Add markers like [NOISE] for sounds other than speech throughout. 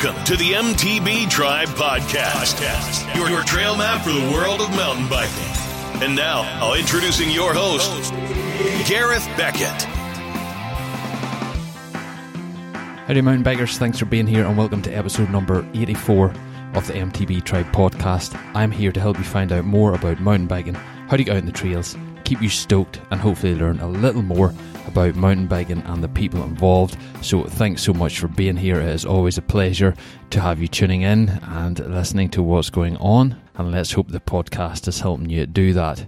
Welcome to the MTB Tribe Podcast, your, your trail map for the world of mountain biking. And now, I'll introducing your host, Gareth Beckett. Howdy, mountain bikers. Thanks for being here and welcome to episode number 84 of the MTB Tribe podcast. I'm here to help you find out more about mountain biking, how to get out in the trails, keep you stoked, and hopefully learn a little more about mountain biking and the people involved. So, thanks so much for being here. It is always a pleasure to have you tuning in and listening to what's going on. And let's hope the podcast is helping you do that.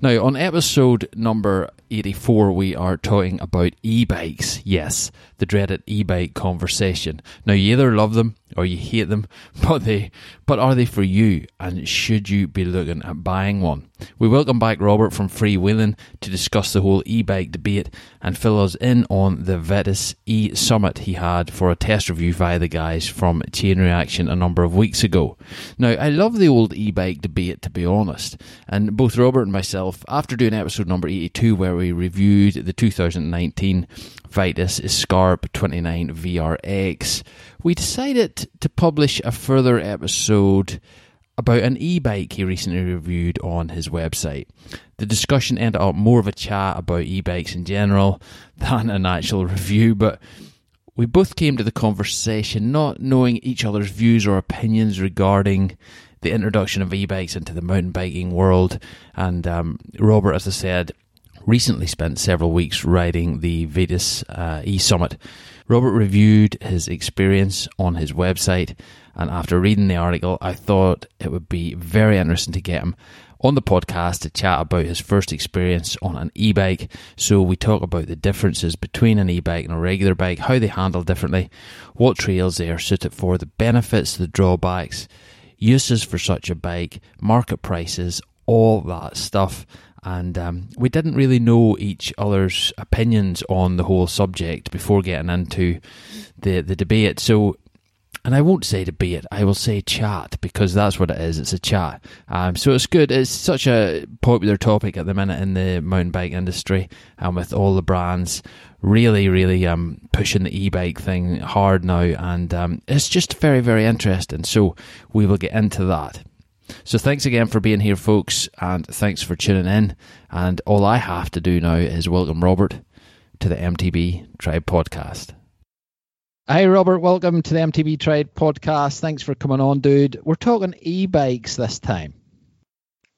Now, on episode number 84, we are talking about e bikes. Yes, the dreaded e bike conversation. Now, you either love them or you hate them, [LAUGHS] but they, but are they for you? And should you be looking at buying one? We welcome back Robert from Freewheeling to discuss the whole e bike debate and fill us in on the Vitus e Summit he had for a test review via the guys from Chain Reaction a number of weeks ago. Now, I love the old e bike debate, to be honest, and both Robert and myself, after doing episode number 82, where we reviewed the 2019 Vitus Scarp 29 VRX, we decided to publish a further episode about an e bike he recently reviewed on his website. The discussion ended up more of a chat about e bikes in general than an actual review, but we both came to the conversation not knowing each other's views or opinions regarding the introduction of e bikes into the mountain biking world. And um, Robert, as I said, recently spent several weeks riding the Vitus uh, e Summit. Robert reviewed his experience on his website, and after reading the article, I thought it would be very interesting to get him on the podcast to chat about his first experience on an e bike. So, we talk about the differences between an e bike and a regular bike, how they handle differently, what trails they are suited for, the benefits, the drawbacks, uses for such a bike, market prices, all that stuff and um, we didn't really know each other's opinions on the whole subject before getting into the the debate. So, and I won't say debate, I will say chat because that's what it is. It's a chat. Um, so it's good. It's such a popular topic at the minute in the mountain bike industry, and with all the brands really, really um, pushing the e-bike thing hard now, and um, it's just very, very interesting. So we will get into that. So thanks again for being here, folks, and thanks for tuning in. And all I have to do now is welcome Robert to the MTB Tribe podcast. Hi, Robert. Welcome to the MTB Tribe podcast. Thanks for coming on, dude. We're talking e bikes this time.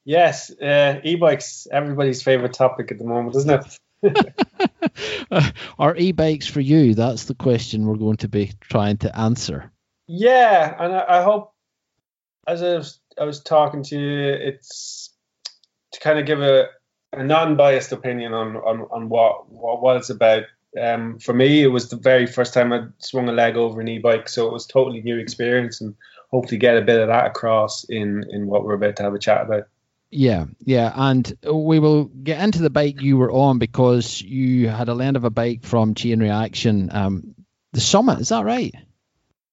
Yes, uh, e bikes, everybody's favorite topic at the moment, isn't it? [LAUGHS] Are e bikes for you? That's the question we're going to be trying to answer. Yeah, and I, I hope, as I was I was talking to you, it's to kind of give a, a non-biased opinion on on, on what, what what it's about. Um, for me, it was the very first time I'd swung a leg over an e-bike, so it was totally new experience, and hopefully get a bit of that across in in what we're about to have a chat about. Yeah, yeah, and we will get into the bike you were on because you had a land of a bike from Chain Reaction, um, the Summit. Is that right?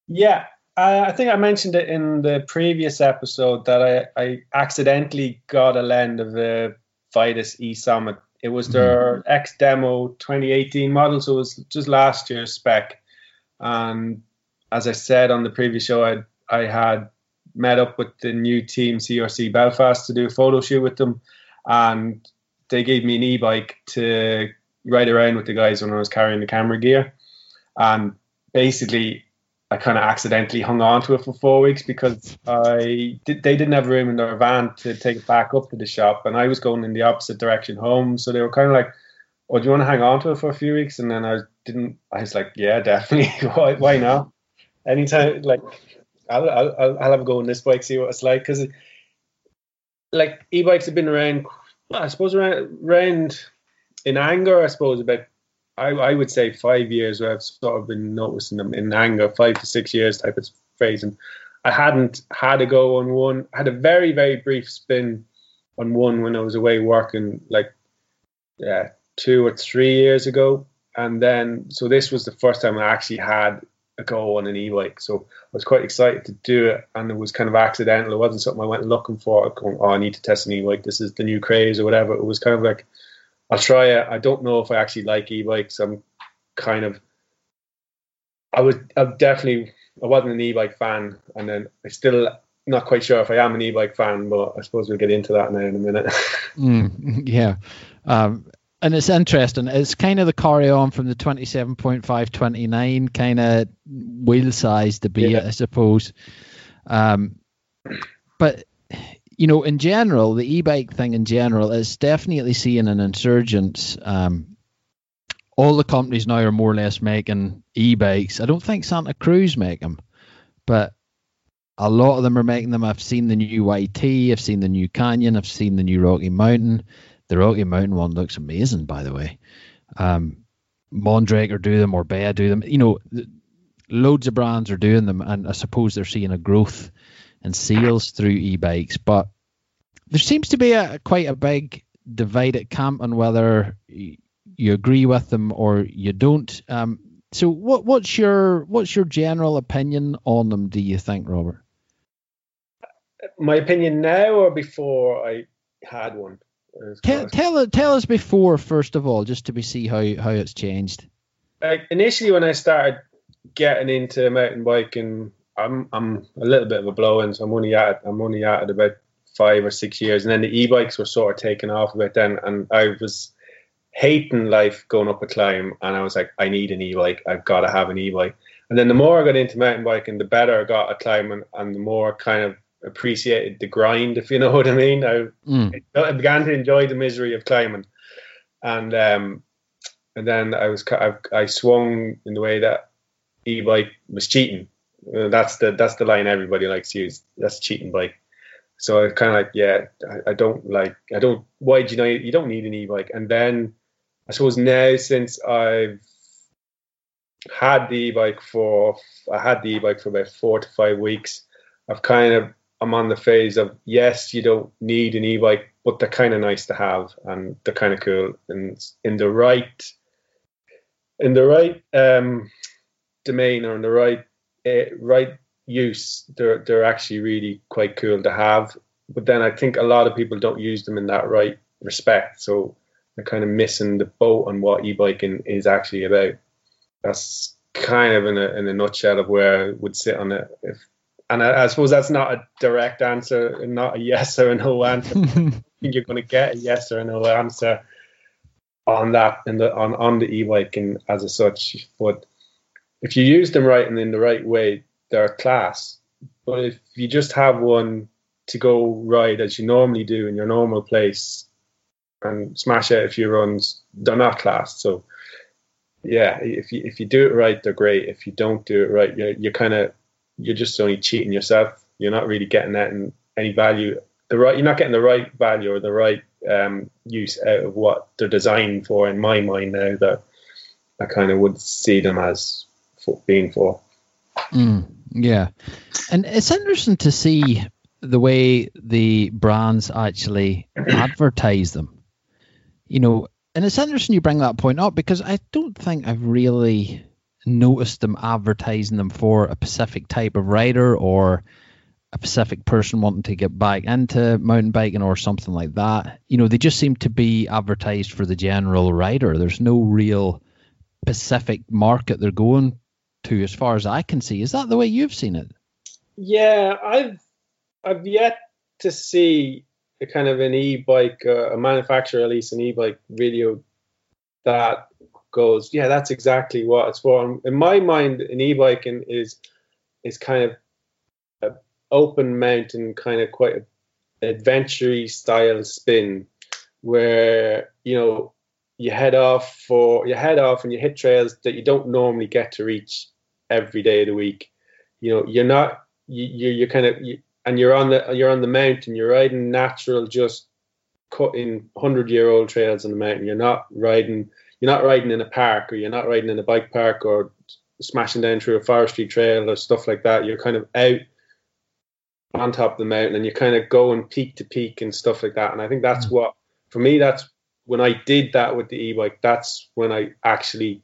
Yeah, uh, I think I mentioned it in the previous episode that I, I accidentally got a lend of the Vitus E Summit. It was their mm-hmm. X Demo 2018 model, so it was just last year's spec. And as I said on the previous show, I I had met up with the new team CRC Belfast to do a photo shoot with them, and they gave me an e-bike to ride around with the guys when I was carrying the camera gear. And basically, I kind of accidentally hung on to it for four weeks because I did, they didn't have room in their van to take it back up to the shop, and I was going in the opposite direction home. So they were kind of like, "Oh, do you want to hang on to it for a few weeks?" And then I didn't. I was like, "Yeah, definitely. [LAUGHS] why, why not? Anytime, like, I'll, I'll I'll have a go on this bike, see what it's like, because like e-bikes have been around. I suppose around around in anger. I suppose about I, I would say five years where I've sort of been noticing them in anger, five to six years type of phrase. And I hadn't had a go on one. I had a very, very brief spin on one when I was away working like yeah, two or three years ago. And then, so this was the first time I actually had a go on an e-bike. So I was quite excited to do it. And it was kind of accidental. It wasn't something I went looking for, going, oh, I need to test an e-bike. This is the new craze or whatever. It was kind of like, I'll try it. I don't know if I actually like e-bikes. I'm kind of, I would, I'm definitely I wasn't an e-bike fan, and then I still not quite sure if I am an e-bike fan, but I suppose we'll get into that now in a minute. [LAUGHS] mm, [LAUGHS] yeah. Um, and it's interesting. It's kind of the carry on from the 27.5 29 kind of wheel size debate, yeah. I suppose. Um, but you know, in general, the e-bike thing in general is definitely seeing an insurgence. Um, all the companies now are more or less making e-bikes. I don't think Santa Cruz make them, but a lot of them are making them. I've seen the new YT, I've seen the new Canyon, I've seen the new Rocky Mountain. The Rocky Mountain one looks amazing, by the way. Um, Mondraker do them or Bea do them. You know, loads of brands are doing them, and I suppose they're seeing a growth in sales through e-bikes. But there seems to be a quite a big divide at camp on whether you agree with them or you don't. Um, so, what, what's your what's your general opinion on them? Do you think, Robert? My opinion now or before I had one. Tell, tell, tell us before first of all, just to be see how how it's changed. Like initially, when I started getting into mountain biking, I'm I'm a little bit of a blow-in, so I'm only at I'm only at it about five or six years, and then the e-bikes were sort of taken off a bit then, and I was hating life going up a climb, and I was like, I need an e-bike. I've got to have an e-bike. And then the more I got into mountain biking, the better I got at climbing, and the more kind of appreciated the grind, if you know [LAUGHS] what I mean. I, mm. I began to enjoy the misery of climbing, and um, and then I was I, I swung in the way that e-bike was cheating. Uh, that's the that's the line everybody likes to use. That's cheating bike. So I kind of like, yeah, I, I, don't like, I don't. Why do you know you don't need an e-bike? And then I suppose now since I've had the e-bike for I had the e-bike for about four to five weeks, I've kind of I'm on the phase of yes, you don't need an e-bike, but they're kind of nice to have and they're kind of cool and in the right in the right um, domain or in the right uh, right use, they're they're actually really quite cool to have. But then I think a lot of people don't use them in that right respect. So they're kind of missing the boat on what e-biking is actually about. That's kind of in a in a nutshell of where I would sit on it. If and I, I suppose that's not a direct answer and not a yes or a no answer. [LAUGHS] you're going to get a yes or a no answer on that and the on on the e-biking as a such. But if you use them right and in the right way, they're class. But if you just have one to go ride as you normally do in your normal place and smash out a few runs, they're not class. So yeah, if you if you do it right, they're great. If you don't do it right, you're you're kind of you're just only cheating yourself. You're not really getting that in any value. The right, you're not getting the right value or the right um, use out of what they're designed for. In my mind now, that I kind of would see them as for, being for. Mm, yeah, and it's interesting to see the way the brands actually advertise them you know, and it's interesting you bring that point up because I don't think I've really noticed them advertising them for a specific type of rider or a specific person wanting to get back into mountain biking or something like that. You know, they just seem to be advertised for the general rider. There's no real specific market they're going to as far as I can see. Is that the way you've seen it? Yeah, I've I've yet to see a kind of an e-bike, uh, a manufacturer release an e-bike video that goes, yeah, that's exactly what it's for. In my mind, an e-biking is is kind of an open mountain, kind of quite a adventure style spin, where you know you head off for you head off and you hit trails that you don't normally get to reach every day of the week. You know, you're not you, you're kind of you, and you're on the you're on the mountain, you're riding natural, just cutting hundred year old trails on the mountain. You're not riding you're not riding in a park or you're not riding in a bike park or smashing down through a forestry trail or stuff like that. You're kind of out on top of the mountain and you're kind of going peak to peak and stuff like that. And I think that's mm. what for me that's when I did that with the e-bike, that's when I actually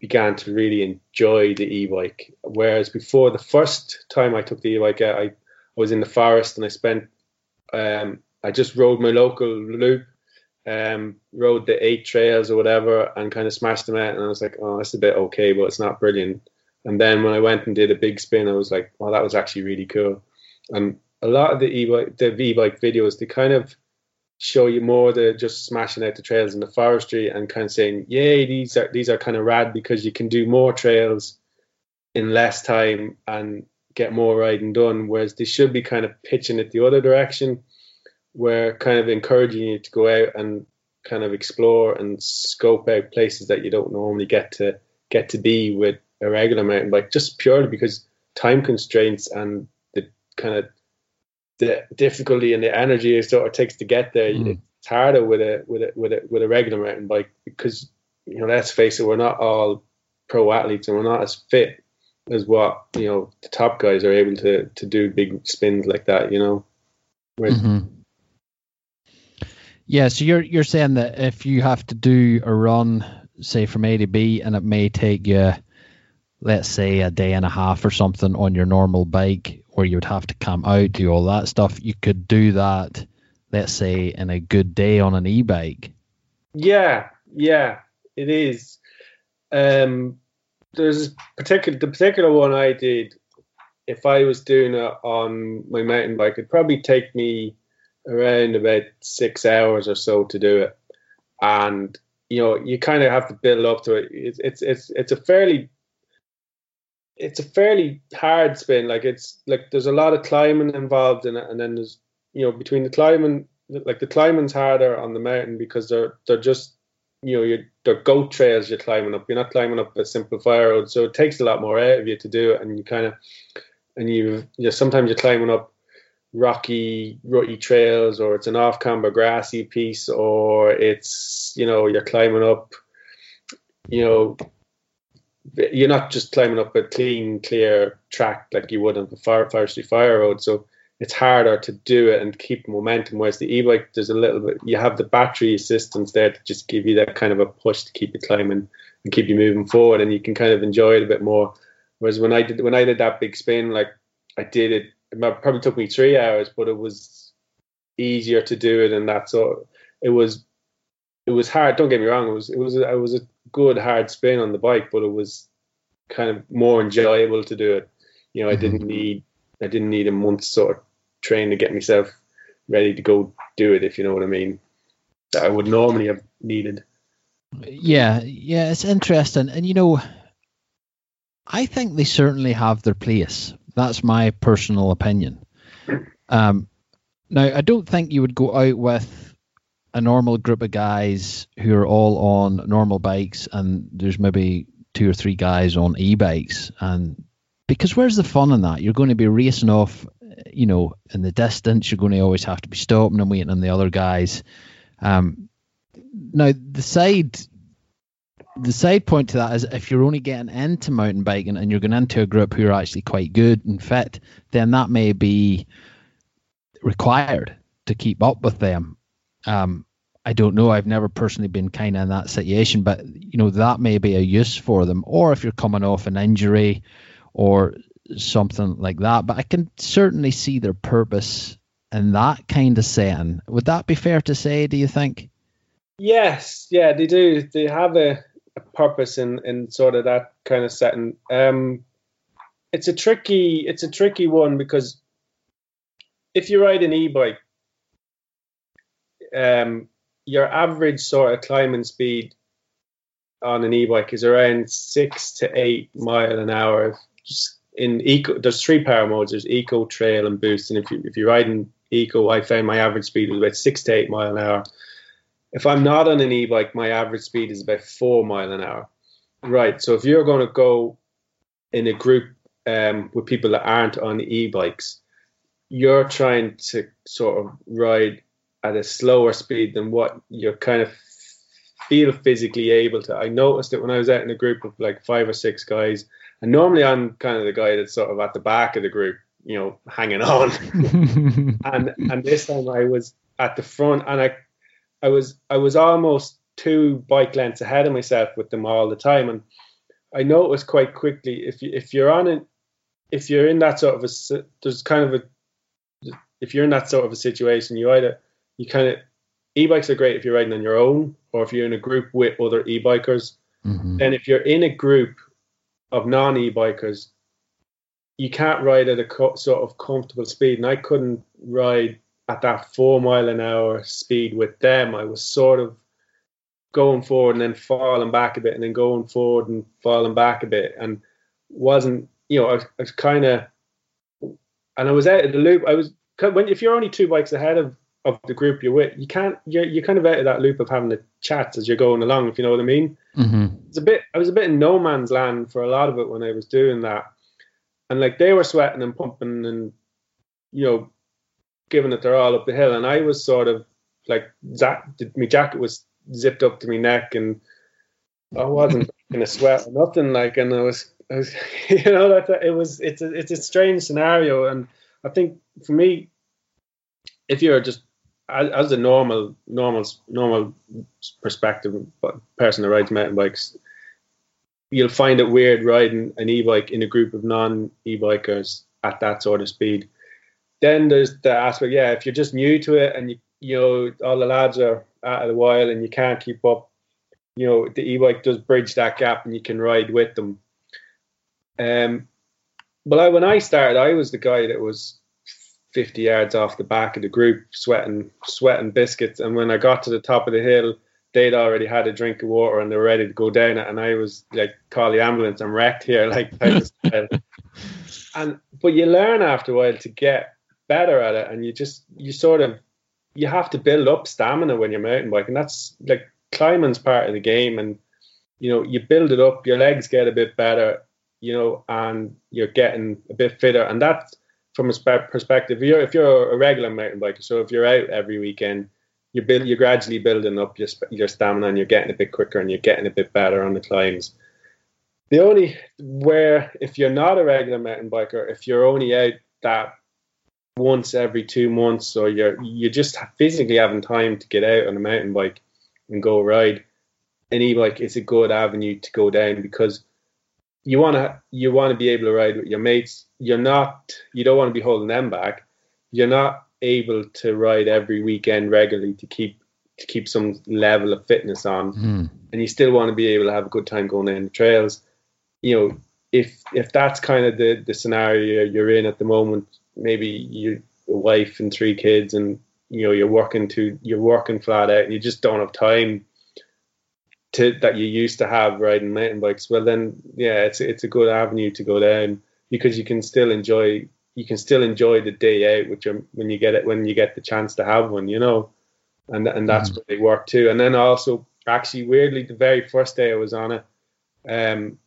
began to really enjoy the e-bike. Whereas before the first time I took the e-bike out, I was in the forest and I spent um, I just rode my local loop, um, rode the eight trails or whatever, and kind of smashed them out. And I was like, oh, that's a bit okay, but it's not brilliant. And then when I went and did a big spin, I was like, well, that was actually really cool. And a lot of the e-bike, the V-bike videos, they kind of show you more the just smashing out the trails in the forestry and kind of saying, yay, these are these are kind of rad because you can do more trails in less time and get more riding done. Whereas they should be kind of pitching it the other direction, where kind of encouraging you to go out and kind of explore and scope out places that you don't normally get to get to be with a regular mountain bike, just purely because time constraints and the kind of the difficulty and the energy it sort of takes to get there. Mm. It's harder with a with a with a with a regular mountain bike because you know let's face it, we're not all pro athletes and we're not as fit as what you know the top guys are able to to do big spins like that. You know. Mm-hmm. Yeah, so you're you're saying that if you have to do a run, say from A to B, and it may take you, let's say, a day and a half or something on your normal bike, where you would have to come out, do all that stuff, you could do that, let's say, in a good day on an e-bike. Yeah, yeah, it is. Um, there's particular the particular one I did. If I was doing it on my mountain bike, it'd probably take me around about six hours or so to do it, and you know you kind of have to build up to it. It's it's it's it's a fairly it's a fairly hard spin. Like it's like there's a lot of climbing involved in it, and then there's you know between the climbing, like the climbing's harder on the mountain because they're they're just you know you're they're goat trails you're climbing up. You're not climbing up a simple fire road, so it takes a lot more out of you to do it, and you kind of and you you sometimes you're climbing up rocky, rutty trails, or it's an off camber grassy piece, or it's you know you're climbing up, you know, you're not just climbing up a clean, clear track like you would on the fire, forestry fire road. So it's harder to do it and keep momentum. Whereas the e-bike, there's a little bit, you have the battery assistance there to just give you that kind of a push to keep you climbing and keep you moving forward, and you can kind of enjoy it a bit more. Whereas when I did when I did that big spin, like I did it it probably took me three hours, but it was easier to do it, and that so it was it was hard. Don't get me wrong; it was it was a, it was a good hard spin on the bike, but it was kind of more enjoyable to do it. You know, I didn't mm-hmm. need I didn't need a month sort of train to get myself ready to go do it. If you know what I mean, that I would normally have needed. Yeah, yeah, it's interesting, and you know, I think they certainly have their place. That's my personal opinion. Um, now, I don't think you would go out with a normal group of guys who are all on normal bikes, and there's maybe two or three guys on e-bikes, and because where's the fun in that? You're going to be racing off, you know, in the distance. You're going to always have to be stopping and waiting on the other guys. Um, now, the side the side point to that is if you're only getting into mountain biking and you're going into a group who are actually quite good and fit, then that may be required to keep up with them. Um, I don't know. I've never personally been kind of in that situation, but you know that may be a use for them. Or if you're coming off an injury or something like that, but I can certainly see their purpose in that kind of setting. Would that be fair to say? Do you think? Yes, yeah, they do. They have a a purpose in in sort of that kind of setting. Um, it's a tricky it's a tricky one because if you ride an e-bike, um, your average sort of climbing speed on an e-bike is around six to eight mile an hour. In eco, there's three power modes. There's eco, trail, and boost. And if you if you're riding eco, I found my average speed was about six to eight mile an hour. If I'm not on an e-bike, my average speed is about four mile an hour. Right. So if you're going to go in a group um, with people that aren't on e-bikes, you're trying to sort of ride at a slower speed than what you're kind of feel physically able to. I noticed it when I was out in a group of like five or six guys, and normally I'm kind of the guy that's sort of at the back of the group, you know, hanging on. [LAUGHS] and and this time I was at the front, and I I was I was almost two bike lengths ahead of myself with them all the time, and I noticed quite quickly if you if you're on it, if you're in that sort of a there's kind of a if you're in that sort of a situation, you either you kind of e-bikes are great if you're riding on your own or if you're in a group with other e-bikers. Mm-hmm. And if you're in a group, of non e-bikers, you can't ride at a co- sort of comfortable speed, and I couldn't ride at that four mile an hour speed with them. I was sort of going forward and then falling back a bit, and then going forward and falling back a bit, and wasn't you know I was, was kind of and I was out of the loop. I was when if you're only two bikes ahead of of the group you're with, you can't you're you're kind of out of that loop of having the chats as you're going along, if you know what I mean. Mm-hmm. It's a bit I was a bit in no man's land for a lot of it when I was doing that, and like they were sweating and pumping and you know giving it their all up the hill, and I was sort of like that. My jacket was zipped up to my neck, and I wasn't [LAUGHS] in a sweat or nothing. Like, and I was, I was [LAUGHS] you know, that it was it's a it's a strange scenario, and I think for me, if you're just as, a normal, normal, normal perspective person that rides mountain bikes, you'll find it weird riding an e-bike in a group of non-e-bikers at that sort of speed. Then there's the aspect, yeah, if you're just new to it and you you know all the lads are out of the while and you can't keep up, you know the e-bike does bridge that gap and you can ride with them. Um, but I, when I started, I was the guy that was 50 yards off the back of the group, sweating, sweating biscuits. And when I got to the top of the hill, they'd already had a drink of water and they were ready to go down it. And I was like, call the ambulance, I'm wrecked here. [LAUGHS] Like, and but you learn after a while to get better at it, and you just you sort of you have to build up stamina when you're mountain biking. That's like climbing's part of the game, and you know you build it up. Your legs get a bit better, you know, and you're getting a bit fitter, and that's from a perspective. If you're if you're a regular mountain biker, so if you're out every weekend, you build you're gradually building up your your stamina, and you're getting a bit quicker, and you're getting a bit better on the climbs. The only where if you're not a regular mountain biker, if you're only out that once every two months, or you're you just physically having time to get out on a mountain bike and go ride, an e-bike is a good avenue to go down because you want to you want to be able to ride with your mates. You're not you don't want to be holding them back. You're not able to ride every weekend regularly to keep to keep some level of fitness on, mm. and you still want to be able to have a good time going in the trails. You know, if if that's kind of the the scenario you're in at the moment, maybe you a wife and three kids, and you know you're working to you're working flat out, and you just don't have time to that you used to have riding mountain bikes. Well, then yeah, it's it's a good avenue to go down because you can still enjoy you can still enjoy the day out, which when you get it when you get the chance to have one, you know, and and that's mm. where they work too. And then also, actually, weirdly, the very first day I was on it, um,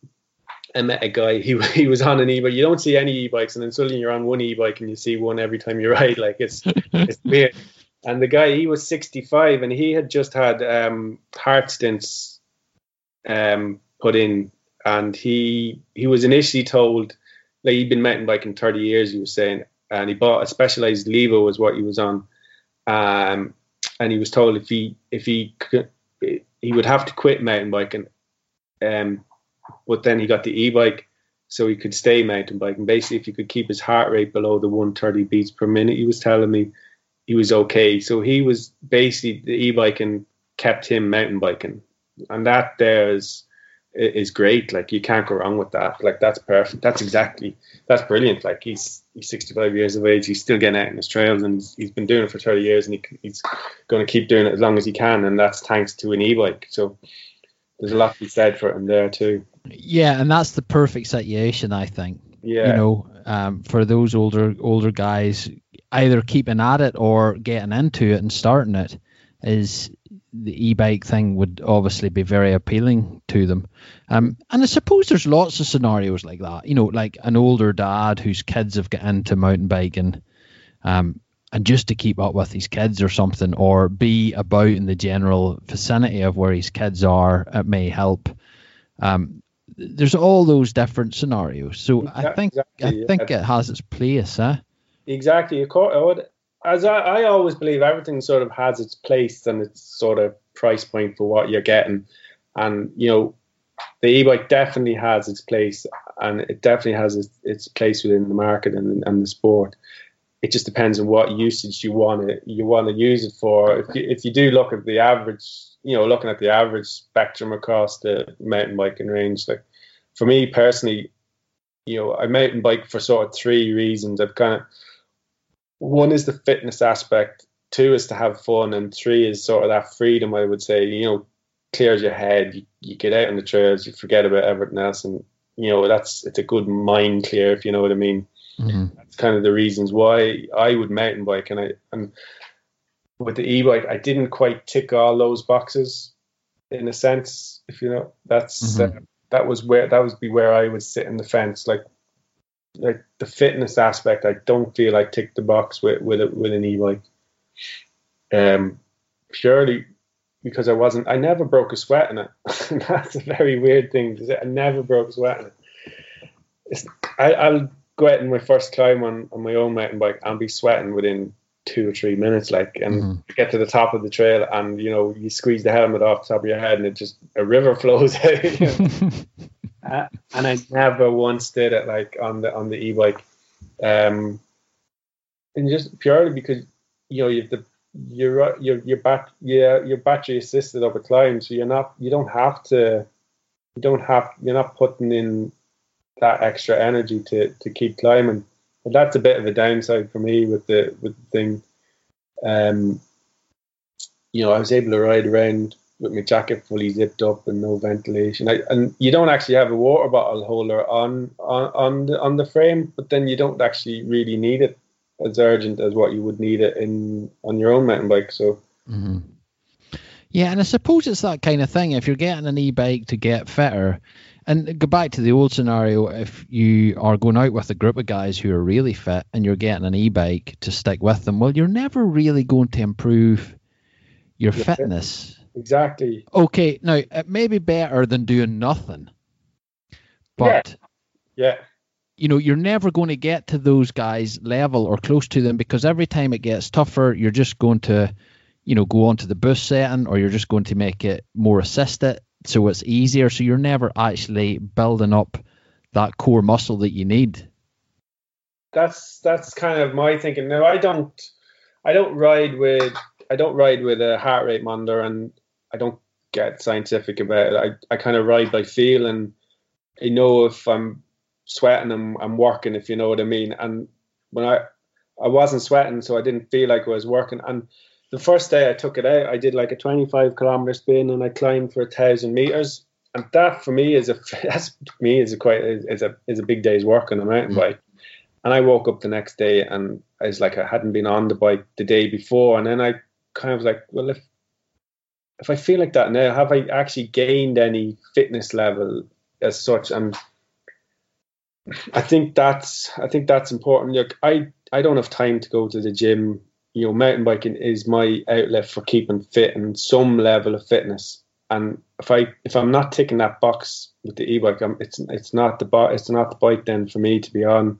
I met a guy. [LAUGHS] He he was on an e-bike. You don't see any e-bikes, and then suddenly you're on one e-bike and you see one every time you [LAUGHS] ride. Like it's [LAUGHS] it's weird. And the guy, he was 65, and he had just had um, heart stents um, put in, and he he was initially told like he'd been mountain biking 30 years. He was saying, and he bought a specialized Levo was what he was on, um, and he was told if he if he could, he would have to quit mountain biking, um, but then he got the e-bike so he could stay mountain biking. Basically, if he could keep his heart rate below the 130 beats per minute, he was telling me he was okay. So he was basically the e-biking kept him mountain biking, and that there is is great. Like you can't go wrong with that. Like that's perfect. That's exactly that's brilliant. Like he's he's 65 years of age. He's still getting out in his trails, and he's, he's been doing it for 30 years, and he, he's going to keep doing it as long as he can. And that's thanks to an e-bike. So there's a lot to be said for him there too. Yeah, and that's the perfect situation, I think. Yeah. You know, um, for those older older guys, either keeping at it or getting into it and starting it is the e-bike thing would obviously be very appealing to them. Um, and I suppose there's lots of scenarios like that. You know, like an older dad whose kids have got into mountain biking, um, and just to keep up with his kids or something, or be about in the general vicinity of where his kids are, it may help. Um, there's all those different scenarios. So I think exactly, I think yeah. it has its place, huh? Exactly. Of course, I would, as I, I always believe, everything sort of has its place and its sort of price point for what you're getting, and you know, the e-bike definitely has its place, and it definitely has its, its place within the market and, and the sport it just depends on what usage you want it you want to use it for. If you, if you do look at the average, you know, looking at the average spectrum across the mountain biking range, like for me personally, you know, I mountain bike for sort of three reasons. I've kind of one is the fitness aspect, two is to have fun, and three is sort of that freedom. I would say, you know, clears your head. You, you get out on the trails, you forget about everything else, and you know that's it's a good mind clear if you know what I mean. Mm-hmm. That's kind of the reasons why I would mountain bike, and I and with the e-bike, I didn't quite tick all those boxes in a sense. If you know, that's mm-hmm. uh, that was where that would be where I would sit in the fence, like like the fitness aspect. I don't feel I tick the box with with a, with an e-bike. Um, purely because I wasn't. I never broke a sweat in it. [LAUGHS] that's a very weird thing to say. I never broke a sweat in it. It's, I, I'll go out in my first climb on, on my own mountain bike and be sweating within two or three minutes, like, and mm-hmm. get to the top of the trail, and you know, you squeeze the helmet off the top of your head, and it just a river [LAUGHS] flows out. [LAUGHS] uh, and I never once did it like on the on the e-bike, um, and just purely because you know you've the your your your bat yeah your battery assisted up a climb, so you're not you don't have to you don't have you're not putting in that extra energy to to keep climbing. But that's a bit of a downside for me with the with the thing. Um, you know, I was able to ride around with my jacket fully zipped up and no ventilation. I, and you don't actually have a water bottle holder on on on the on the frame, but then you don't actually really need it as urgent as what you would need it in on your own mountain bike. So. Mm-hmm. Yeah, and I suppose it's that kind of thing. If you're getting an e-bike to get fitter, and go back to the old scenario, if you are going out with a group of guys who are really fit and you're getting an e-bike to stick with them, well, you're never really going to improve your yeah, fitness. Exactly. Okay, now it may be better than doing nothing, but yeah. yeah. You know, you're never going to get to those guys' level or close to them because every time it gets tougher, you're just going to, you know, go onto the boost setting or you're just going to make it more assisted so it's easier. So you're never actually building up that core muscle that you need. That's that's kind of my thinking. Now I don't I don't ride with I don't ride with a heart rate monitor and I don't get scientific about it. I, I kind of ride by feel and I know if I'm sweating I'm I'm working if you know what I mean. And when I I wasn't sweating so I didn't feel like I was working and the first day I took it out, I did like a 25 kilometer spin and I climbed for a thousand meters. And that for me is a [LAUGHS] that's me is a quite is a is a big day's work on a mountain bike. And I woke up the next day and I was like I hadn't been on the bike the day before, and then I kind of was like, well, if if I feel like that now, have I actually gained any fitness level as such? And I think that's I think that's important. Look, I I don't have time to go to the gym you know, mountain biking is my outlet for keeping fit and some level of fitness. And if I if I'm not ticking that box with the e-bike, I'm, it's it's not the it's not the bike then for me to be on.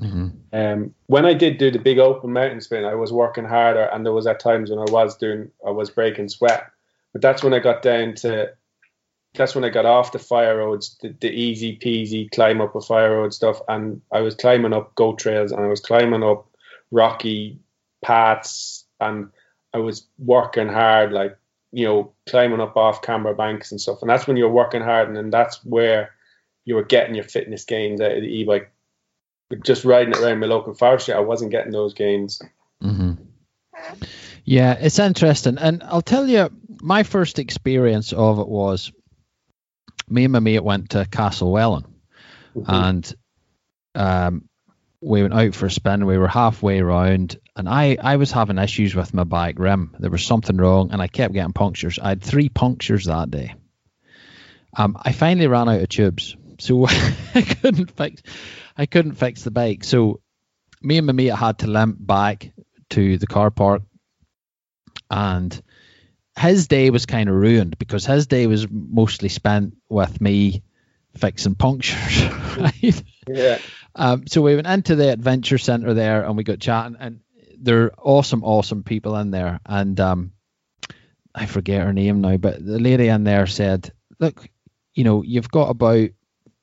Mm-hmm. Um, when I did do the big open mountain spin, I was working harder, and there was at times when I was doing I was breaking sweat. But that's when I got down to that's when I got off the fire roads, the, the easy peasy climb up a fire road stuff, and I was climbing up goat trails and I was climbing up rocky paths and I was working hard, like, you know, climbing up off camber banks and stuff. And that's when you're working hard and then that's where you were getting your fitness gains out of the e-bike. Just riding around my local forestry, I wasn't getting those gains. Mm-hmm. Yeah, it's interesting. And I'll tell you, my first experience of it was me and my mate went to Castlewellan. Mm-hmm. And um, we went out for a spin. We were halfway around, and I, I was having issues with my bike rim. There was something wrong, and I kept getting punctures. I had three punctures that day. Um, I finally ran out of tubes, so [LAUGHS] I couldn't fix I couldn't fix the bike. So me and my mate had to limp back to the car park, and his day was kind of ruined because his day was mostly spent with me fixing punctures. [LAUGHS] Right? Yeah. Um, so we went into the adventure center there and we got chatting, and they're awesome, awesome people in there. And um, I forget her name now, but the lady in there said, Look, you know, you've got about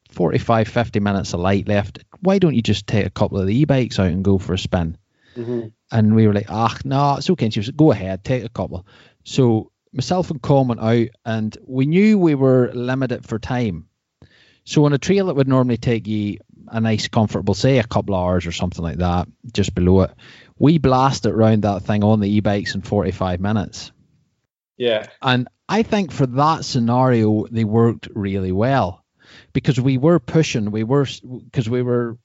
45, 50 minutes of light left. Why don't you just take a couple of the e bikes out and go for a spin? Mm-hmm. And we were like, Ah, no, it's okay. And she was, Go ahead, take a couple. So myself and Colin went out, and we knew we were limited for time. So on a trail that would normally take you a nice, comfortable, say a couple hours or something like that, just below it, we blast it around that thing on the e-bikes in 45 minutes. Yeah. And I think for that scenario, they worked really well because we were pushing, we were because we were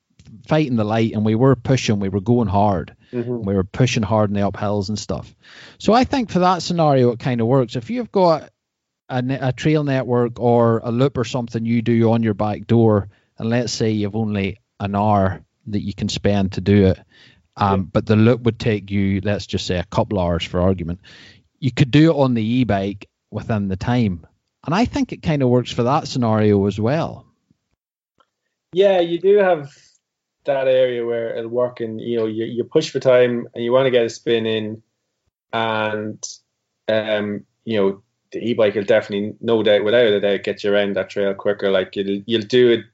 fighting the light and we were pushing, we were going hard, Mhm. we were pushing hard in the uphills and stuff. So I think for that scenario, it kind of works. If you've got a, a trail network or a loop or something you do on your back door, and let's say you've only an hour that you can spend to do it, um, Yeah. but the loop would take you, let's just say, a couple hours for argument. You could do it on the e-bike within the time, and I think it kind of works for that scenario as well. Yeah, you do have that area where it'll work and you know you, you push for time and you want to get a spin in and um you know the e-bike will definitely no doubt without a doubt get you around that trail quicker. Like you'll you'll do it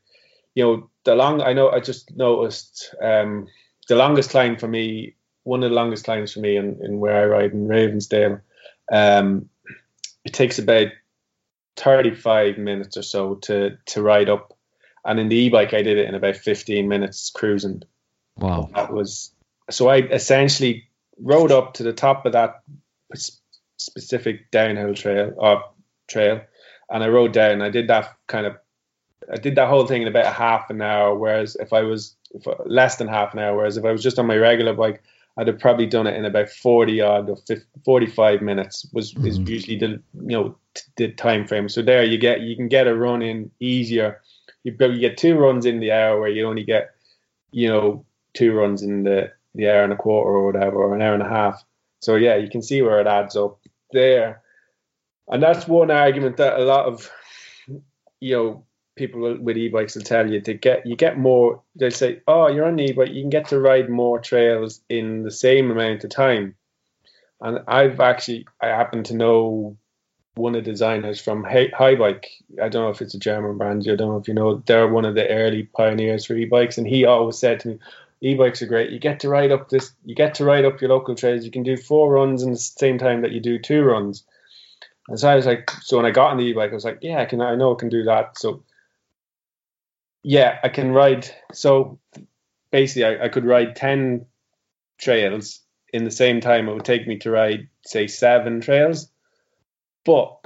you know the long I know I just noticed um the longest climb for me one of the longest climbs for me in, in where I ride in Ravensdale um it takes about 35 minutes or so to to ride up and in the e-bike I did it in about 15 minutes cruising Wow. that was so I essentially rode up to the top of that specific downhill trail or trail and I rode down I did that kind of I did that whole thing in about a half an hour whereas if I was if, less than half an hour whereas if I was just on my regular bike I'd have probably done it in about 40 odd or 50, 45 minutes was is Mhm. usually the you know t- the time frame so there you get you can get a run in easier you, get two runs in the hour where you only get you know two runs in the the hour and a quarter or whatever or an hour and a half. So yeah you can see where it adds up there. And that's one argument that a lot of you know people with e-bikes will tell you. To get you get more they'll say oh you're on e-bike. You can get to ride more trails in the same amount of time. And i've actually i happen to know one of the designers from Hi- Haibike. I don't know if it's a German brand. I don't know if you know. They're one of the early pioneers for e-bikes, and he always said to me, "E-bikes are great. You get to ride up this. You get to ride up your local trails. You can do four runs in the same time that you do two runs." And so I was like, so when I got on the e-bike, I was like, "Yeah, I can. I know I can do that." So yeah, I can ride. So basically, I, I could ride ten trails in the same time it would take me to ride, say, seven trails but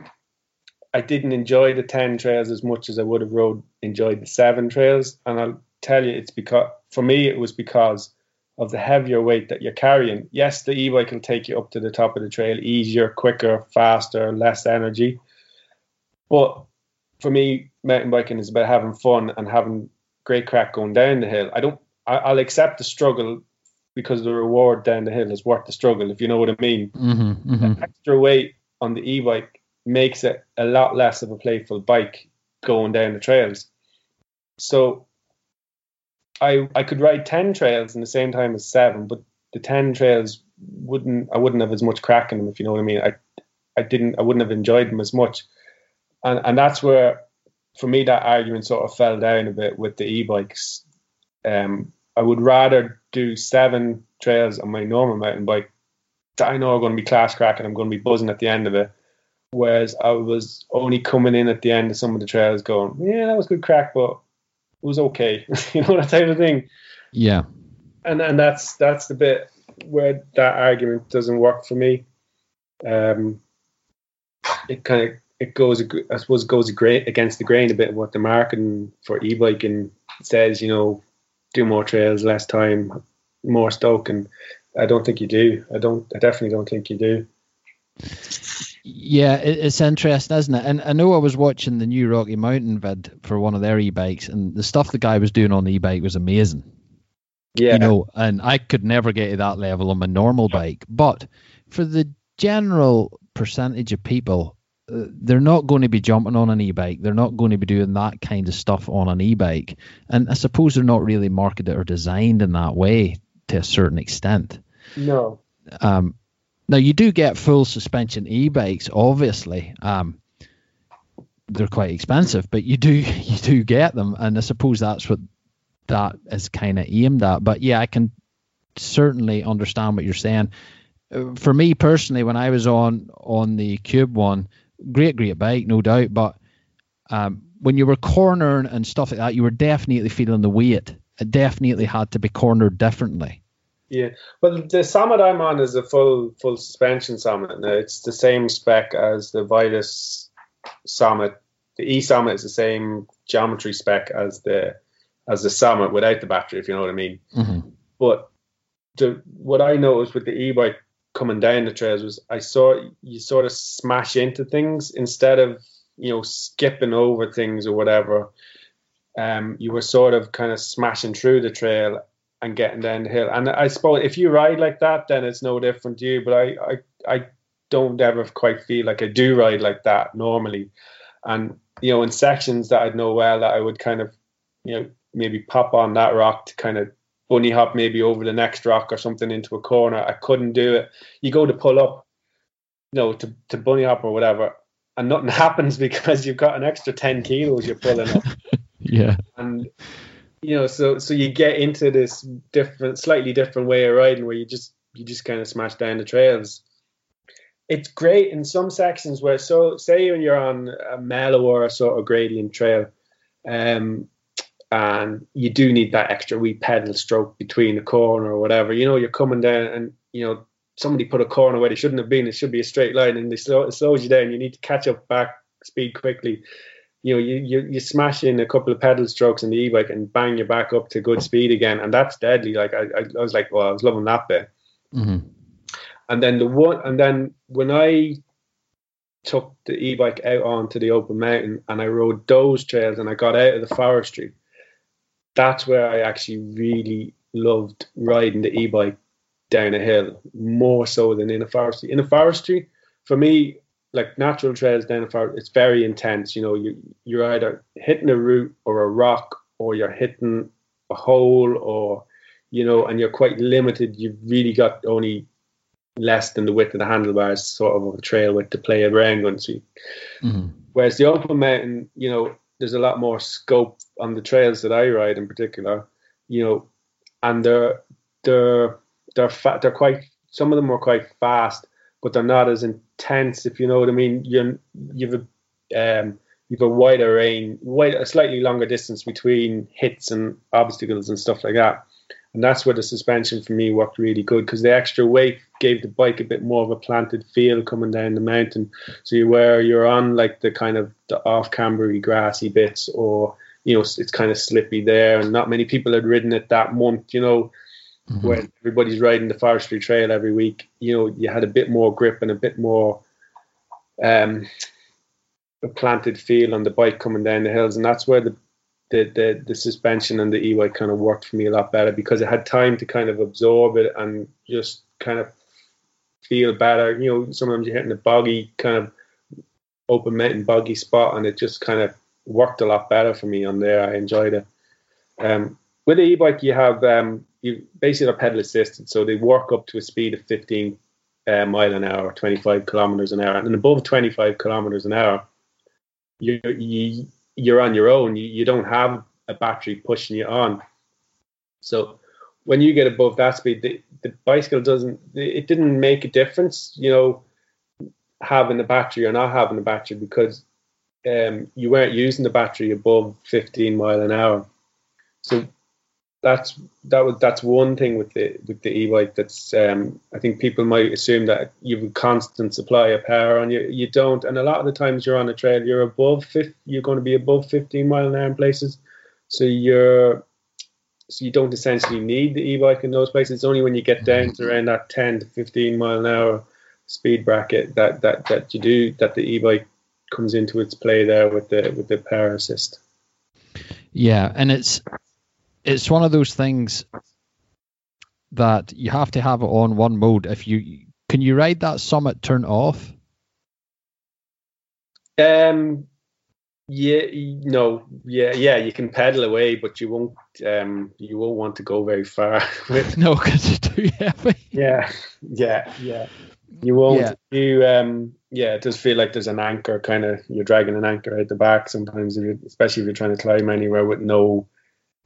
I didn't enjoy the 10 trails as much as I would have rode enjoyed the seven trails. And I'll tell you, it's because for me, it was because of the heavier weight that you're carrying. Yes, the e bike will take you up to the top of the trail easier, quicker, faster, less energy. But for me, mountain biking is about having fun and having great crack going down the hill. I don't, I, I'll accept the struggle because the reward down the hill is worth the struggle, if you know what I mean Mm-hmm, mm-hmm. extra weight on the e-bike makes it a lot less of a playful bike going down the trails. So I I could ride ten trails in the same time as seven, but the ten trails wouldn't I wouldn't have as much crack in them if you know what I mean. I I didn't I wouldn't have enjoyed them as much. And and that's where for me that argument sort of fell down a bit with the e-bikes. Um I would rather do seven trails on my normal mountain bike that I know are going to be class crack and I'm going to be buzzing at the end of it. Whereas I was only coming in at the end of some of the trails going, yeah, that was good crack, but it was okay. [LAUGHS] you know, that type of thing. Yeah. And and that's that's the bit where that argument doesn't work for me. Um, it kind of it goes I suppose it goes ag- against the grain a bit of what the marketing for e-biking says. You know, do more trails, less time, more stoke, and I don't think you do. I don't. I definitely don't think you do. Yeah, it's interesting, isn't it? And I know I was watching the new Rocky Mountain vid for one of their e-bikes, and the stuff the guy was doing on the e-bike was amazing. Yeah. You know, and I could never get to that level on my normal bike. But for the general percentage of people, uh, they're not going to be jumping on an e-bike. They're not going to be doing that kind of stuff on an e-bike. And I suppose they're not really marketed or designed in that way to a certain extent. no. Um, now you do get full suspension e-bikes, obviously. Um, they're quite expensive, but you do [LAUGHS] you do get them, and I suppose that's what that is kind of aimed at. But yeah, I can certainly understand what you're saying. Uh, For me personally, when I was on on the Cube one, great great bike, no doubt, but um, when you were cornering and stuff like that, you were definitely feeling the weight. It definitely had to be cornered differently. Yeah, well, the Sommet I'm on is a full full suspension Sommet. Now, it's the same spec as the Vitus Sommet. The E Sommet is the same geometry spec as the as the Sommet without the battery, if you know what I mean. Mm-hmm. But the what I noticed with the e-bike coming down the trails was I saw you sort of smash into things instead of you know skipping over things or whatever. Um, you were sort of kind of smashing through the trail and getting down the hill. And I suppose if you ride like that, then it's no different to you. But I, I, I don't ever quite feel like I do ride like that normally. And you know, in sections that I'd know well, that I would kind of, you know, maybe pop on that rock to kind of bunny hop maybe over the next rock or something into a corner. I couldn't do it. You go to pull up, you know, to, to bunny hop or whatever, and nothing [LAUGHS] happens because you've got an extra 10 kilos you're pulling up. [LAUGHS] yeah. And, you know, so so you get into this different, slightly different way of riding where you just you just kind of smash down the trails. It's great in some sections where, so say when you're on a mellow or a sort of gradient trail, um, and you do need that extra wee pedal stroke between the corner or whatever. You know, you're coming down and you know somebody put a corner where they shouldn't have been. It should be a straight line, and they slow, it slows you down. You need to catch up back speed quickly. You know, you, you you smash in a couple of pedal strokes in the e-bike and bang you back up to good speed again, and that's deadly. Like I, I was like, well, I was loving that bit. Mm-hmm. And then the one, and then when I took the e-bike out onto the open mountain and I rode those trails and I got out of the forestry, that's where I actually really loved riding the e-bike down a hill more so than in a forestry. In a forestry, for me, like natural trails down a forest, it's very intense. You know, you you're either hitting a root or a rock, or you're hitting a hole, or you know, and you're quite limited. You've really got only less than the width of the handlebars, sort of a trail width to play around on. So, mm-hmm. whereas the open mountain, you know, there's a lot more scope on the trails that I ride in particular, you know, and they're they're they're fa- they're quite some of them are quite fast, but they're not as intense if you know what I mean. You you've a um, you've a wider range, wide a slightly longer distance between hits and obstacles and stuff like that and that's where the suspension for me worked really good because the extra weight gave the bike a bit more of a planted feel coming down the mountain. So you where you're on like the kind of the off cambery grassy bits, or you know it's kind of slippy there, and not many people had ridden it that month. You know, mm-hmm. when everybody's riding the forestry trail every week, you know you had a bit more grip and a bit more um a planted feel on the bike coming down the hills, and that's where the the, the the suspension and the e-bike kind of worked for me a lot better because it had time to kind of absorb it and just kind of feel better. You know, sometimes you're hitting a boggy kind of open mountain boggy spot, and it just kind of worked a lot better for me on there. I enjoyed it. Um, with the e-bike, you have um, you basically are pedal assisted, so they work up to a speed of 15 uh, mile an hour, 25 kilometers an hour, and above 25 kilometers an hour, you you you're on your own. You, you don't have a battery pushing you on. So when you get above that speed, the, the bicycle doesn't. It didn't make a difference, you know, having a battery or not having a battery because um, you weren't using the battery above 15 mile an hour. So that's that was that's one thing with the with the e-bike that's um, I think people might assume that you have a constant supply of power and you. You don't. And a lot of the times you're on a trail you're above 50, you're going to be above 15 mile an hour in places. So you're so you don't essentially need the e-bike in those places. It's only when you get down to around that 10 to 15 mile an hour speed bracket that that that you do that the e-bike comes into its play there with the with the power assist. Yeah and it's it's one of those things that you have to have it on one mode. If you can you ride that summit turn off? Um yeah no yeah yeah you can pedal away but you won't um you won't want to go very far [LAUGHS] with [LAUGHS] no because it's too heavy yeah yeah yeah you won't yeah. you um yeah it does feel like there's an anchor kind of you're dragging an anchor out the back sometimes if especially if you're trying to climb anywhere with no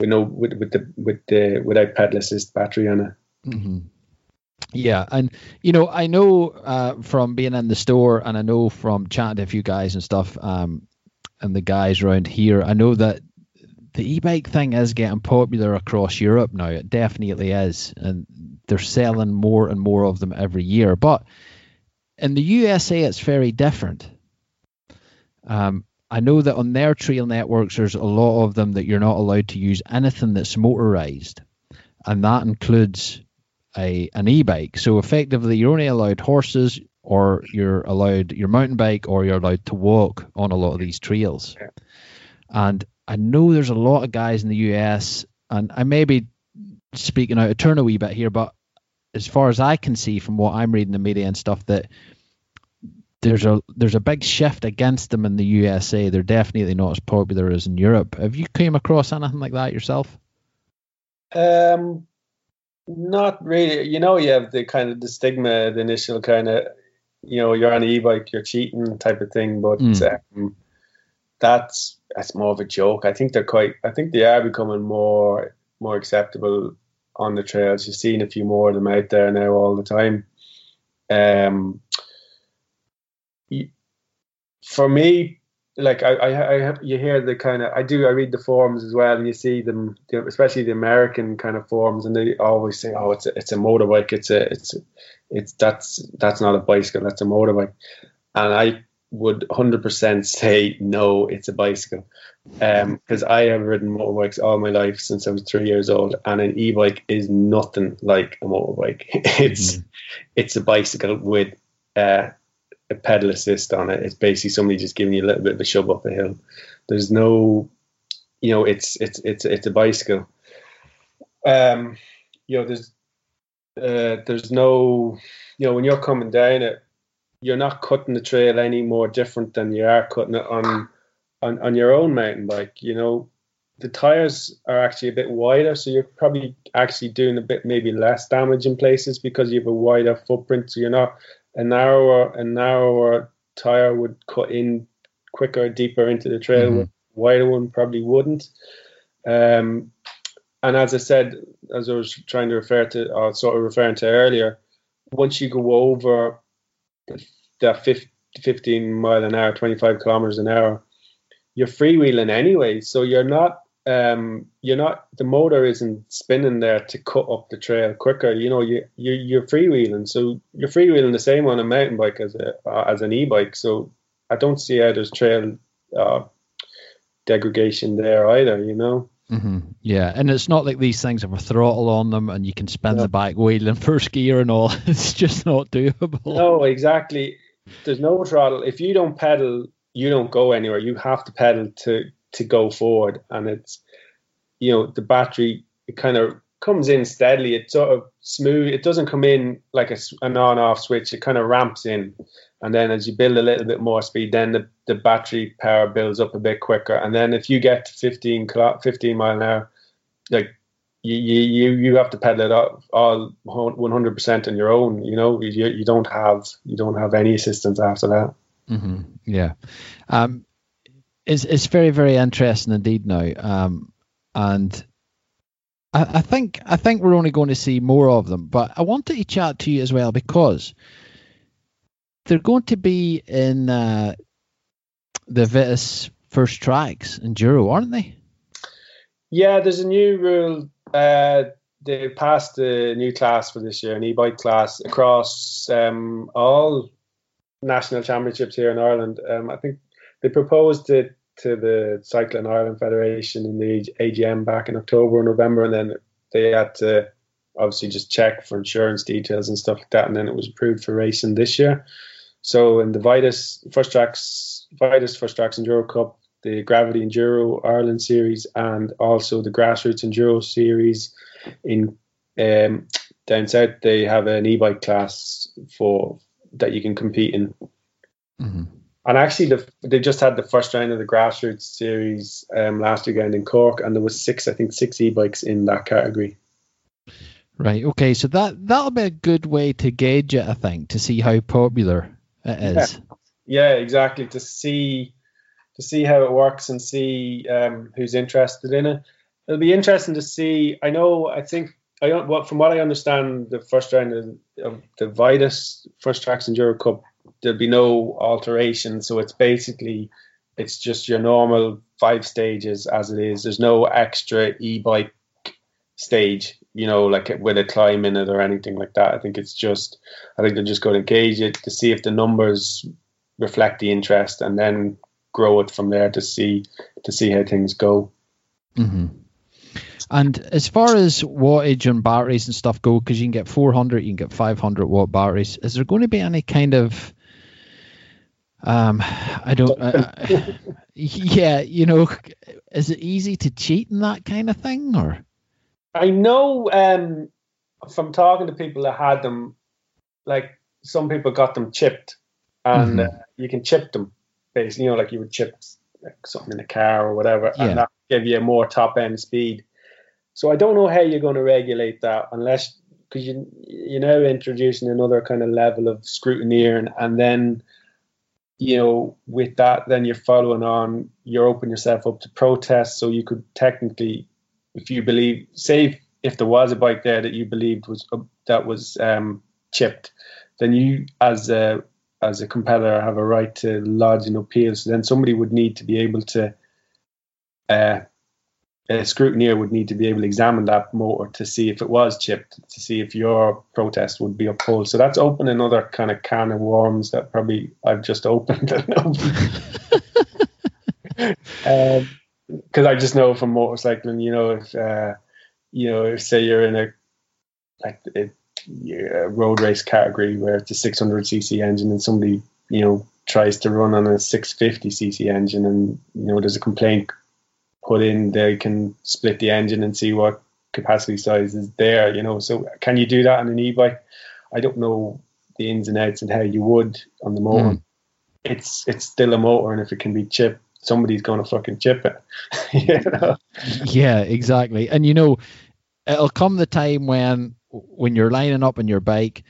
with no with, with the with the without pedal assist battery on it. Mm-hmm. Yeah, and you know, I know uh, from being in the store, and I know from chatting to a few guys and stuff. Um, and the guys around here. I know that the e-bike thing is getting popular across Europe now. It definitely is, and they're selling more and more of them every year. But in the USA, it's very different. Um, I know that on their trail networks, there's a lot of them that you're not allowed to use anything that's motorized, and that includes a an e-bike. So effectively, you're only allowed horses, or you're allowed your mountain bike, or you're allowed to walk on a lot of these trails. Yeah. And I know there's a lot of guys in the US, and I may be speaking out of turn a wee bit here, but as far as I can see from what I'm reading the media and stuff, that there's a there's a big shift against them in the USA. They're definitely not as popular as in Europe. Have you came across anything like that yourself? Um, not really. You know, you have the kind of the stigma, the initial kind of, you know, you're on an e-bike, you're cheating type of thing. But mm. um, that's that's more of a joke. I think they're quite. I think they are becoming more more acceptable on the trails. You're seeing a few more of them out there now all the time. Um, for me, like I, I, I have, you hear the kind of I do I read the forums as well, and you see them, especially the American kind of forums, and they always say, "Oh, it's a, it's a motorbike. It's a, it's, a, it's that's that's not a bicycle. That's a motorbike." And I would 100% say no, it's a bicycle, Um because um, I have ridden motorbikes all my life since I was three years old, and an e-bike is nothing like a motorbike. [LAUGHS] it's mm-hmm. it's a bicycle with uh, a pedal assist on it. It's basically somebody just giving you a little bit of a shove up a hill. There's no, you know, it's it's it's it's a bicycle. Um, you know, there's uh, there's no, you know, when you're coming down it, you're not cutting the trail any more different than you are cutting it on on on your own mountain bike. You know, the tires are actually a bit wider, so you're probably actually doing a bit maybe less damage in places because you have a wider footprint. So you're not a narrower a narrower tire would cut in quicker, deeper into the trail. Mm-hmm. Wider one probably wouldn't. Um, and as I said, as I was trying to refer to, or sort of referring to earlier, once you go over the 15 mile an hour, 25 kilometers an hour, you're freewheeling anyway. So you're not um, you're not the motor isn't spinning there to cut up the trail quicker. You know, you you you're freewheeling, so you're freewheeling the same on a mountain bike as a uh, as an e-bike. So I don't see how there's trail uh, degradation there either. You know. Mm-hmm. Yeah, and it's not like these things have a throttle on them and you can spin the bike wheeling first gear and all. It's just not doable. No, exactly. There's no throttle. If you don't pedal, you don't go anywhere. You have to pedal to to go forward. And it's, you know, the battery, it kind of comes in steadily. It's sort of smooth. It doesn't come in like a, an on off switch. It kind of ramps in. And then as you build a little bit more speed, then the, the battery power builds up a bit quicker. And then if you get to 15, 15 mile an hour, like you, you, you have to pedal it up all 100% on your own. You know, you, you don't have, you don't have any assistance after that. Mm-hmm. Yeah. Um, it's it's very very interesting indeed now, um, and I, I, think I think we're only going to see more of them. But I wanted to chat to you as well because they're going to be in uh, the Vitus first tracks enduro, aren't they? Yeah, there's a new rule. Uh, they passed a new class for this year, an e-bike class across um, all national championships here in Ireland. Um, I think they proposed it to the Cycling Ireland Federation in the AGM back in October or November, and then they had to obviously just check for insurance details and stuff like that, and then it was approved for racing this year. So in the Vitus First Tracks, Vitus First Tracks Enduro Cup, the Gravity Enduro Ireland Series, and also the Grassroots Enduro Series in um, down south, they have an e-bike class for that you can compete in. Mm-hmm. And actually, the, they just had the first round of the grassroots series um, last weekend in Cork, and there was six, I think, six e-bikes in that category. Right. Okay. So that that'll be a good way to gauge it, I think, to see how popular it is. Yeah, yeah exactly. To see to see how it works and see um, who's interested in it. It'll be interesting to see. I know. I think. I what from what I understand, the first round of, of the Vitus First Tracks Enduro Cup there'll be no alteration. So it's basically it's just your normal five stages as it is. There's no extra e-bike stage, you know, like with a climb in it or anything like that. I think it's just, I think they're just going to gauge it to see if the numbers reflect the interest, and then grow it from there to see to see how things go. Mm-hmm. And as far as wattage and batteries and stuff go, because you can get 400, you can get 500 watt batteries. Is there going to be any kind of um, I don't. Uh, [LAUGHS] yeah, you know, is it easy to cheat in that kind of thing, or? I know um, from talking to people that had them, like some people got them chipped, and mm-hmm. uh, you can chip them, basically. You know, like you would chip like, something in a car or whatever, yeah. and that give you a more top end speed. So I don't know how you're going to regulate that unless because you you're now introducing another kind of level of scrutiny and, and then you know with that then you're following on you're opening yourself up to protests so you could technically if you believe say if there was a bike there that you believed was uh, that was um, chipped then you as a as a competitor have a right to lodge an appeal. So then somebody would need to be able to uh, a scrutineer would need to be able to examine that motor to see if it was chipped, to see if your protest would be upheld. So that's open another kind of can of worms that probably I've just [LAUGHS] opened. Because um, I just know from motorcycling, you know, if uh, you know, if say you're in a like a, a road race category where it's a 600 cc engine and somebody you know tries to run on a 650 cc engine and you know there's a complaint put in, they can split the engine and see what capacity size is there. You know, so can you do that on an e-bike? I don't know the ins and outs and how you would on the motor. Mm. It's it's still a motor, and if it can be chipped, somebody's going to fucking chip it. [LAUGHS] you know? Yeah, exactly. And you know, it'll come the time when when you're lining up on your bike,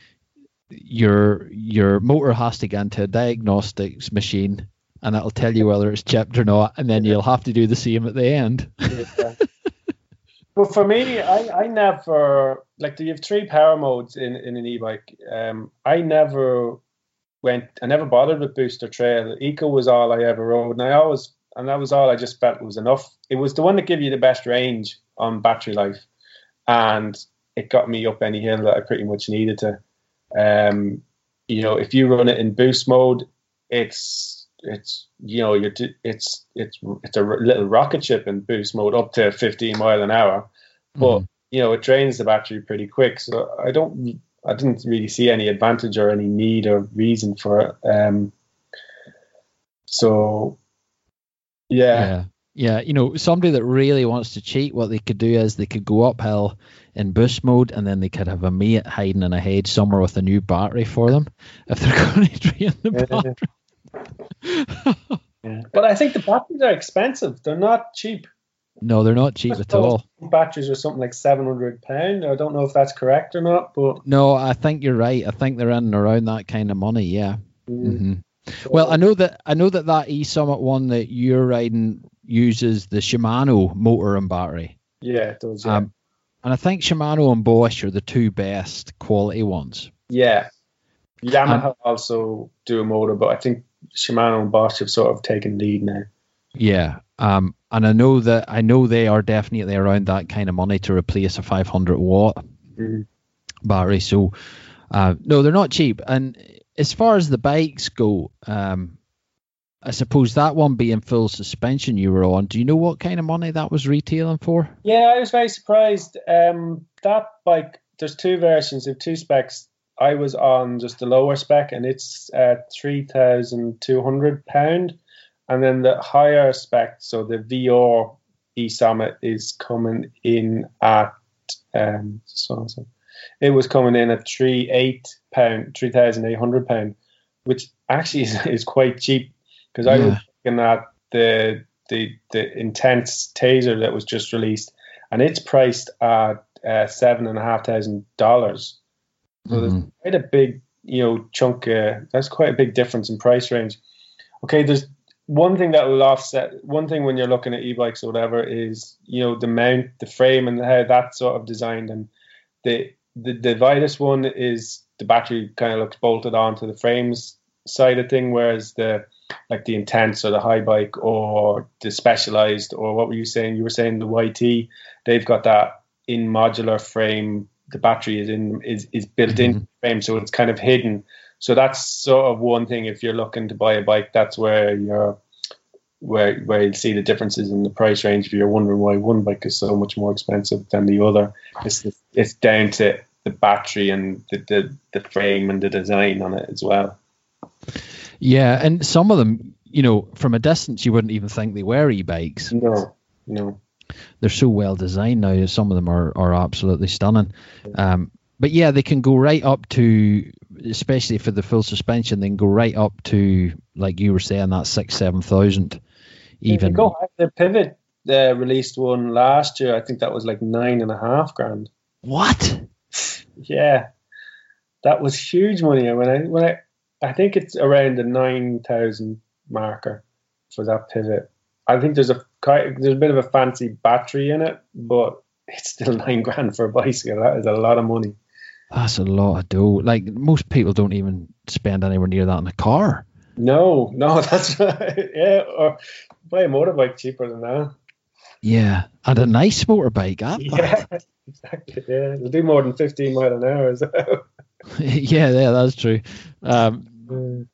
your your motor has to get into a diagnostics machine and that'll tell you whether it's chipped or not, and then you'll have to do the same at the end. [LAUGHS] but for me, I, I never like do you have three power modes in, in an e-bike. Um, I never went, I never bothered with booster trail. Eco was all I ever rode, and I always and that was all I just felt was enough. It was the one that gave you the best range on battery life, and it got me up any hill that I pretty much needed to. Um, you know, if you run it in boost mode, it's it's you know you're it's it's it's a little rocket ship in boost mode up to 15 mile an hour, but mm. you know it drains the battery pretty quick. So I don't I didn't really see any advantage or any need or reason for it. Um, so yeah. yeah. Yeah, you know, somebody that really wants to cheat, what they could do is they could go uphill in boost mode, and then they could have a mate hiding in a hedge somewhere with a new battery for them if they're [LAUGHS] going to drain the battery [LAUGHS] yeah. But I think the batteries are expensive. They're not cheap. No, they're not cheap at all. Batteries are something like seven hundred pound. I don't know if that's correct or not, but no, I think you're right. I think they're in and around that kind of money. Yeah. Mm. Mm-hmm. So, well, I know that I know that that E Sommet one that you're riding uses the Shimano motor and battery. Yeah, it does. Yeah. Um, and I think Shimano and Bosch are the two best quality ones. Yeah. Yamaha um, also do a motor, but I think Shimano and Bosch have sort of taken lead now. Yeah, um, and I know that I know they are definitely around that kind of money to replace a 500 watt mm. battery. So, uh, no, they're not cheap. And as far as the bikes go, um, I suppose that one being full suspension you were on. Do you know what kind of money that was retailing for? Yeah, I was very surprised. Um, that bike, there's two versions of two specs. I was on just the lower spec, and it's at three thousand two hundred pound, and then the higher spec, so the VR E Sommet is coming in at um so, so it was coming in at three eight pound, three thousand eight hundred pound, which actually [LAUGHS] is, is quite cheap because I was looking at the the the Intense Tazer that was just released, and it's priced at uh, seven and a half thousand dollars. So mm-hmm. there's quite a big, you know, chunk. Uh, that's quite a big difference in price range. Okay, there's one thing that will offset. One thing when you're looking at e-bikes or whatever is, you know, the mount, the frame, and how that's sort of designed. And the the the Vitus one is the battery kind of looks bolted onto the frames side of thing, whereas the like the intense or the Haibike or the specialized or what were you saying? You were saying the YT. They've got that in modular frame. The battery is in is is built Mhm. in the frame, so it's kind of hidden. So that's sort of one thing. If you're looking to buy a bike, that's where you're where where you'll see the differences in the price range. If you're wondering why one bike is so much more expensive than the other, it's it's down to the battery and the, the, the frame and the design on it as well. Yeah, and some of them, you know, from a distance, you wouldn't even think they were e-bikes. No, no. They're so well designed now. Some of them are are absolutely stunning. Um, but yeah, they can go right up to, especially for the full suspension, they can go right up to, like you were saying, that six, seven thousand. Even Go. The Pivot uh, released one last year. I think that was like nine and a half grand. what? Yeah, that was huge money. When I when I I think it's around the nine thousand marker for that Pivot. I think there's a quite there's a bit of a fancy battery in it, but it's still [LAUGHS] nine grand for a bicycle. That is a lot of money. That's a lot of dough. Like most people don't even spend anywhere near that in a car. No, no, [LAUGHS] that's right. Yeah, or buy a motorbike cheaper than that. Yeah, and a nice motorbike. Yeah, [LAUGHS] exactly. Yeah, it'll do more than 15 mile an hour as well. yeah, yeah, that's true. Um,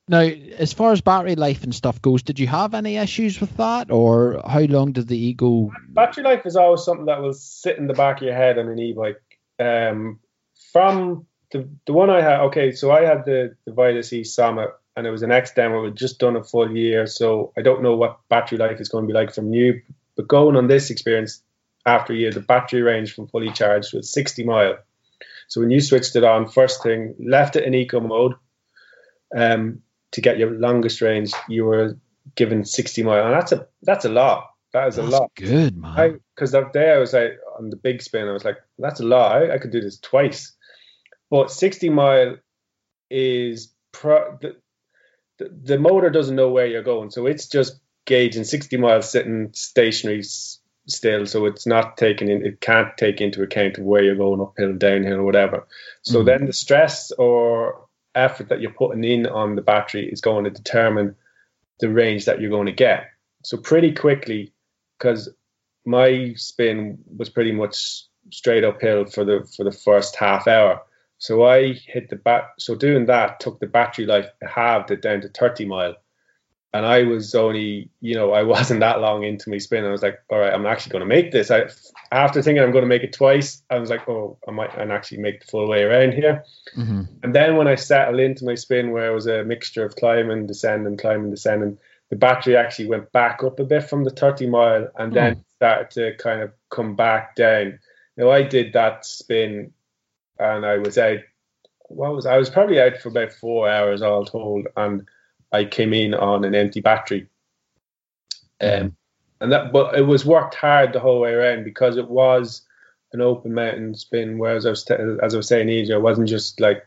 Now, as far as battery life and stuff goes, did you have any issues with that, or how long did the Ego? Battery life is always something that will sit in the back of your head on an e-bike. Um, from the the one I had, okay, so I had the the Vitus E Sommet, and it was an X demo. It just done a full year, so I don't know what battery life is going to be like from new. But going on this experience after a year, the battery range from fully charged was 60 mile. So when you switched it on, first thing, left it in eco mode um, to get your longest range, you were given 60 mile, and that's a that's a lot. That is a That's lot. good, man. Because that day I was like on the big spin, I was like, that's a lot. I, I could do this twice. But 60 mile is pro, the, the the motor doesn't know where you're going, so it's just gauging 60 miles sitting stationary still, so it's not taking in, it can't take into account of where you're going uphill, downhill, or whatever. So Mhm. then the stress or effort that you're putting in on the battery is going to determine the range that you're going to get. So pretty quickly, because my spin was pretty much straight uphill for the for the first half hour. So I hit the bat. So doing that took the battery life halved it down to 30 mile, and I was only you know I [LAUGHS] wasn't that long into my spin. I was like, all right, I'm actually going to make this. I after thinking I'm going to make it twice, I was like, oh, I might and actually make the full way around here. hmm And then when I settled into my spin, where it was a mixture of climbing, descending, climbing, descending, the battery actually went back up a bit from the 30 mile and then started to kind of come back down. Now I did that spin and I was out. What was I was probably out for about four hours all told, and I came in on an empty battery. Um, and that, but it was worked hard the whole way around because it was an open mountain spin. Whereas I was, t- as I was saying, earlier, it wasn't just like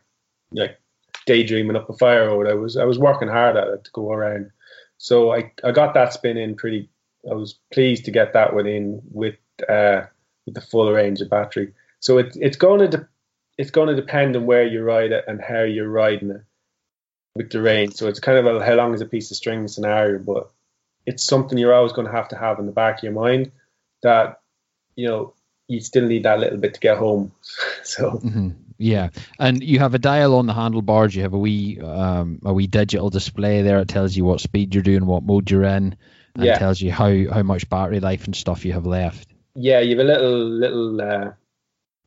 like daydreaming up a fire road. I was I was working hard at it to go around. So I, I got that spin in pretty. I was pleased to get that one in with uh, with the full range of battery. So it, it's going to de- it's going to depend on where you ride it and how you're riding it with the range. So it's kind of a how long is a piece of string scenario, but it's something you're always going to have to have in the back of your mind that you know you still need that little bit to get home. [LAUGHS] so hmm Yeah, and you have a dial on the handlebars. You have a wee um, a wee digital display there. It tells you what speed you're doing, what mode you're in, and Yeah. tells you how how much battery life and stuff you have left. yeah, you have a little little uh,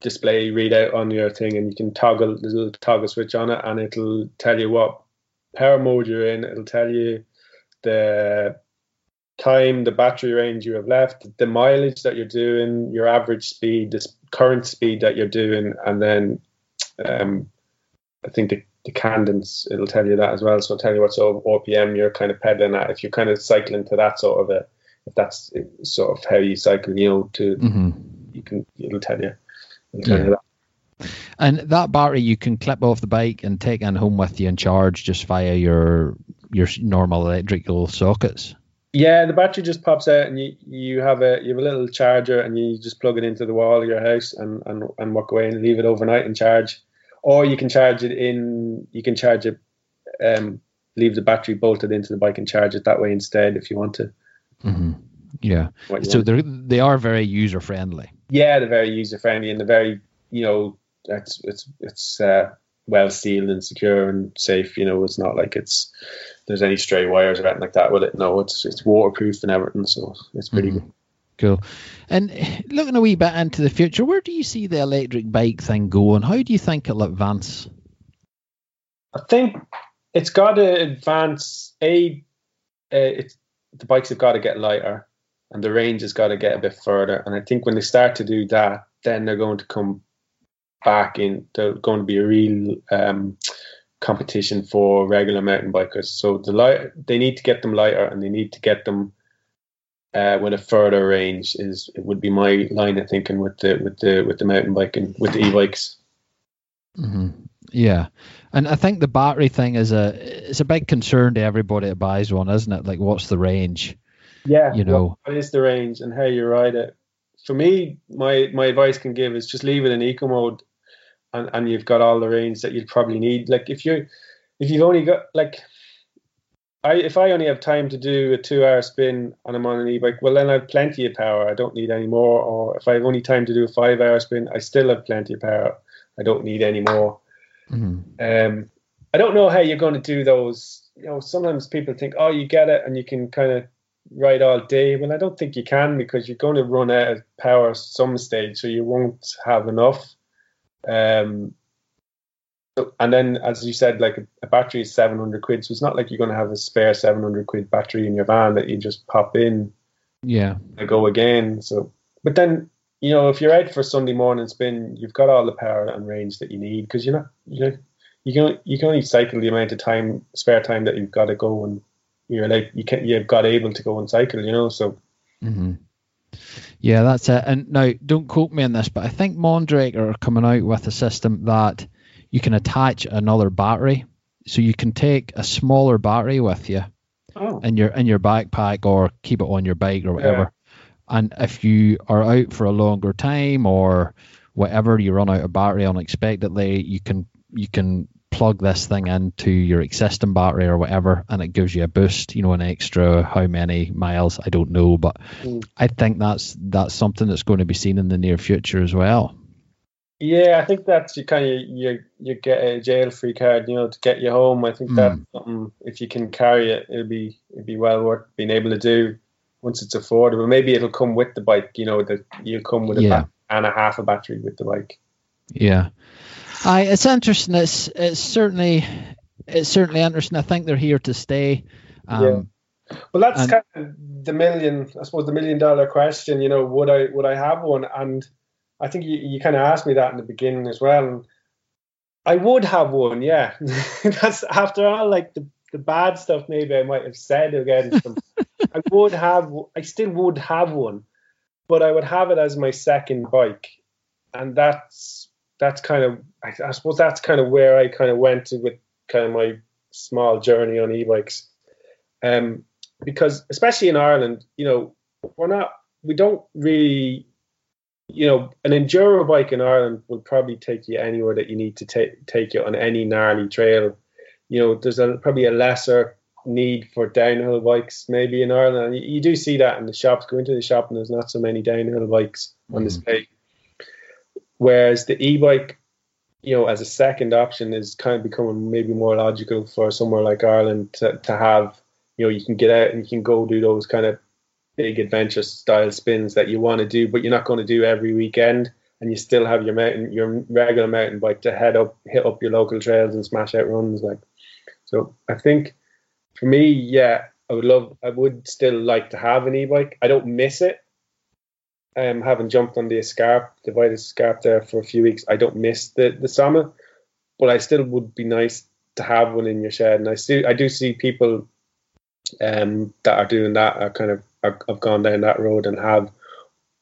display readout on your thing, and you can toggle there's a little toggle switch on it, and it'll tell you what power mode you're in. It'll tell you the time, the battery range you have left, the mileage that you're doing, your average speed, the current speed that you're doing, and then um, I think the, the cadence it'll tell you that as well. So it'll tell you what sort of RPM you're kind of pedaling at. If you're kind of cycling to that sort of a, if that's sort of how you cycle, you know, to hmm you can it'll tell you. It'll tell Yeah. you that. And that battery you can clip off the bike and take in home with you and charge just via your your normal electrical sockets. Yeah, the battery just pops out, and you you have a you have a little charger, and you just plug it into the wall of your house, and and and walk away and leave it overnight and charge, or you can charge it in. You can charge it um, leave the battery bolted into the bike and charge it that way instead if you want to. Mm-hmm. Yeah. So they they are very user friendly. Yeah, they're very user friendly and they're very you know it's it's it's uh, well sealed and secure and safe. You know, it's not like it's there's any stray wires or anything like that with it. No, it's it's waterproof and everything, so it's pretty mm-hmm. good. Cool. And looking a wee bit into the future, where do you see the electric bike thing going? How do you think it'll advance? I think it's got to advance. A, uh, it's the bikes have got to get lighter, and the range has got to get a bit further. And I think when they start to do that, then they're going to come back in. They're going to be a real um, competition for regular mountain bikers. So the light, they need to get them lighter, and they need to get them uh, with a further range. Is it would be my line of thinking with the with the with the mountain biking with the e-bikes. Mm-hmm. Yeah, and I think the battery thing is a it's a big concern to everybody that buys one, isn't it? Like, what's the range? Yeah, you know, what is the range and how you ride it? For me, my my advice can give is just leave it in eco mode, and and you've got all the range that you'd probably need. Like if you if you've only got like I, if I only have time to do a two hour spin and I'm on an e-bike, well then I have plenty of power. I don't need any more. Or if I have only time to do a five hour spin, I still have plenty of power. I don't need any more. Mm-hmm. Um, I don't know how you're going to do those. You know, sometimes people think, oh, you get it and you can kind of ride all day. Well, I don't think you can because you're going to run out of power some stage, so you won't have enough. Um, and then, as you said, like a, battery is 700 quid, so it's not like you're going to have a spare 700 quid battery in your van that you just pop in. Yeah. And go again. So, but then you know, if you're out for Sunday morning spin, you've got all the power and range that you need because you're not, you know, you can you can only cycle the amount of time, spare time that you've got to go and you're like you can you've got able to go and cycle, you know. So. Mm-hmm. Yeah, that's it. And now, don't quote me on this, but I think Mondraker are coming out with a system that you can attach another battery, so you can take a smaller battery with you oh. in your in your backpack or keep it on your bike or whatever, and if you are out for a longer time or whatever, you run out of battery unexpectedly, you can you can plug this thing into your existing battery or whatever, and it gives you a boost. You know, an extra how many miles I don't know, but mm. I think that's that's something that's going to be seen in the near future as well. Yeah, I think that's you kind of you you get a jail free card, you know, to get you home. I think mm. that's something if you can carry it, it'll be it'll be well worth being able to do once it's affordable. Maybe it'll come with the bike. You know that you'll come with a yeah. and a half a battery with the bike. Yeah, I it's interesting. It's it's certainly it's certainly interesting. I think they're here to stay. Um, yeah. Well, that's and, kind of the million. I suppose the million dollar question. You know, would I would I have one? And I think you, you kind of asked me that in the beginning as well. And I would have one. Yeah, [LAUGHS] that's after all like the the bad stuff maybe I might have said against [LAUGHS] them. I would have, I still would have one, but I would have it as my second bike, and that's that's kind of, I, I suppose that's kind of where I kind of went with kind of my small journey on e-bikes, um, because especially in Ireland, you know, we're not, we don't really you know, an enduro bike in Ireland will probably take you anywhere that you need to take take you on any gnarly trail you know, there's a, probably a lesser need for downhill bikes maybe in Ireland. You, you, do see that in the shops. Go into the shop and there's not so many downhill bikes on mm. display. Whereas the e-bike, you know, as a second option is kind of becoming maybe more logical for somewhere like Ireland to, to have. You know, you can get out and you can go do those kind of big adventure style spins that you want to do, but you're not going to do every weekend and you still have your mountain, your regular mountain bike to head up, hit up your local trails and smash out runs. Like, so I think for me, yeah, I would love, I would still like to have an e-bike. I don't miss it. Um, having jumped on the Escarpe, the Vitus Escarpe there for a few weeks, I don't miss the the Sommet, but I still would be nice to have one in your shed. And I see, I do see people um, that are doing that are kind of are, have gone down that road and have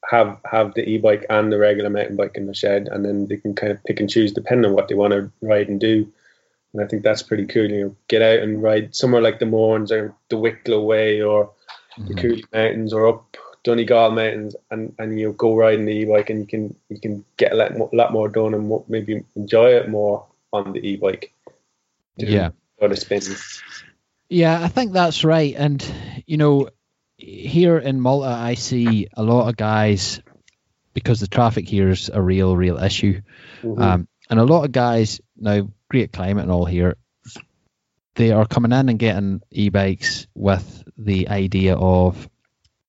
have have the e-bike and the regular mountain bike in the shed, and then they can kind of pick and choose depending on what they want to ride and do. And I think that's pretty cool. You know, get out and ride somewhere like the Mournes or the Wicklow Way or mm-hmm. the Cooley Mountains or up Donegal Mountains, and and you know, go riding the e-bike, and you can you can get a lot more, lot more done and maybe enjoy it more on the e-bike. Yeah, other spins. Yeah, I think that's right. And you know, here in Malta, I see a lot of guys because the traffic here is a real, real issue. Mm-hmm. Um, and a lot of guys now, great climate and all here, they are coming in and getting e-bikes with the idea of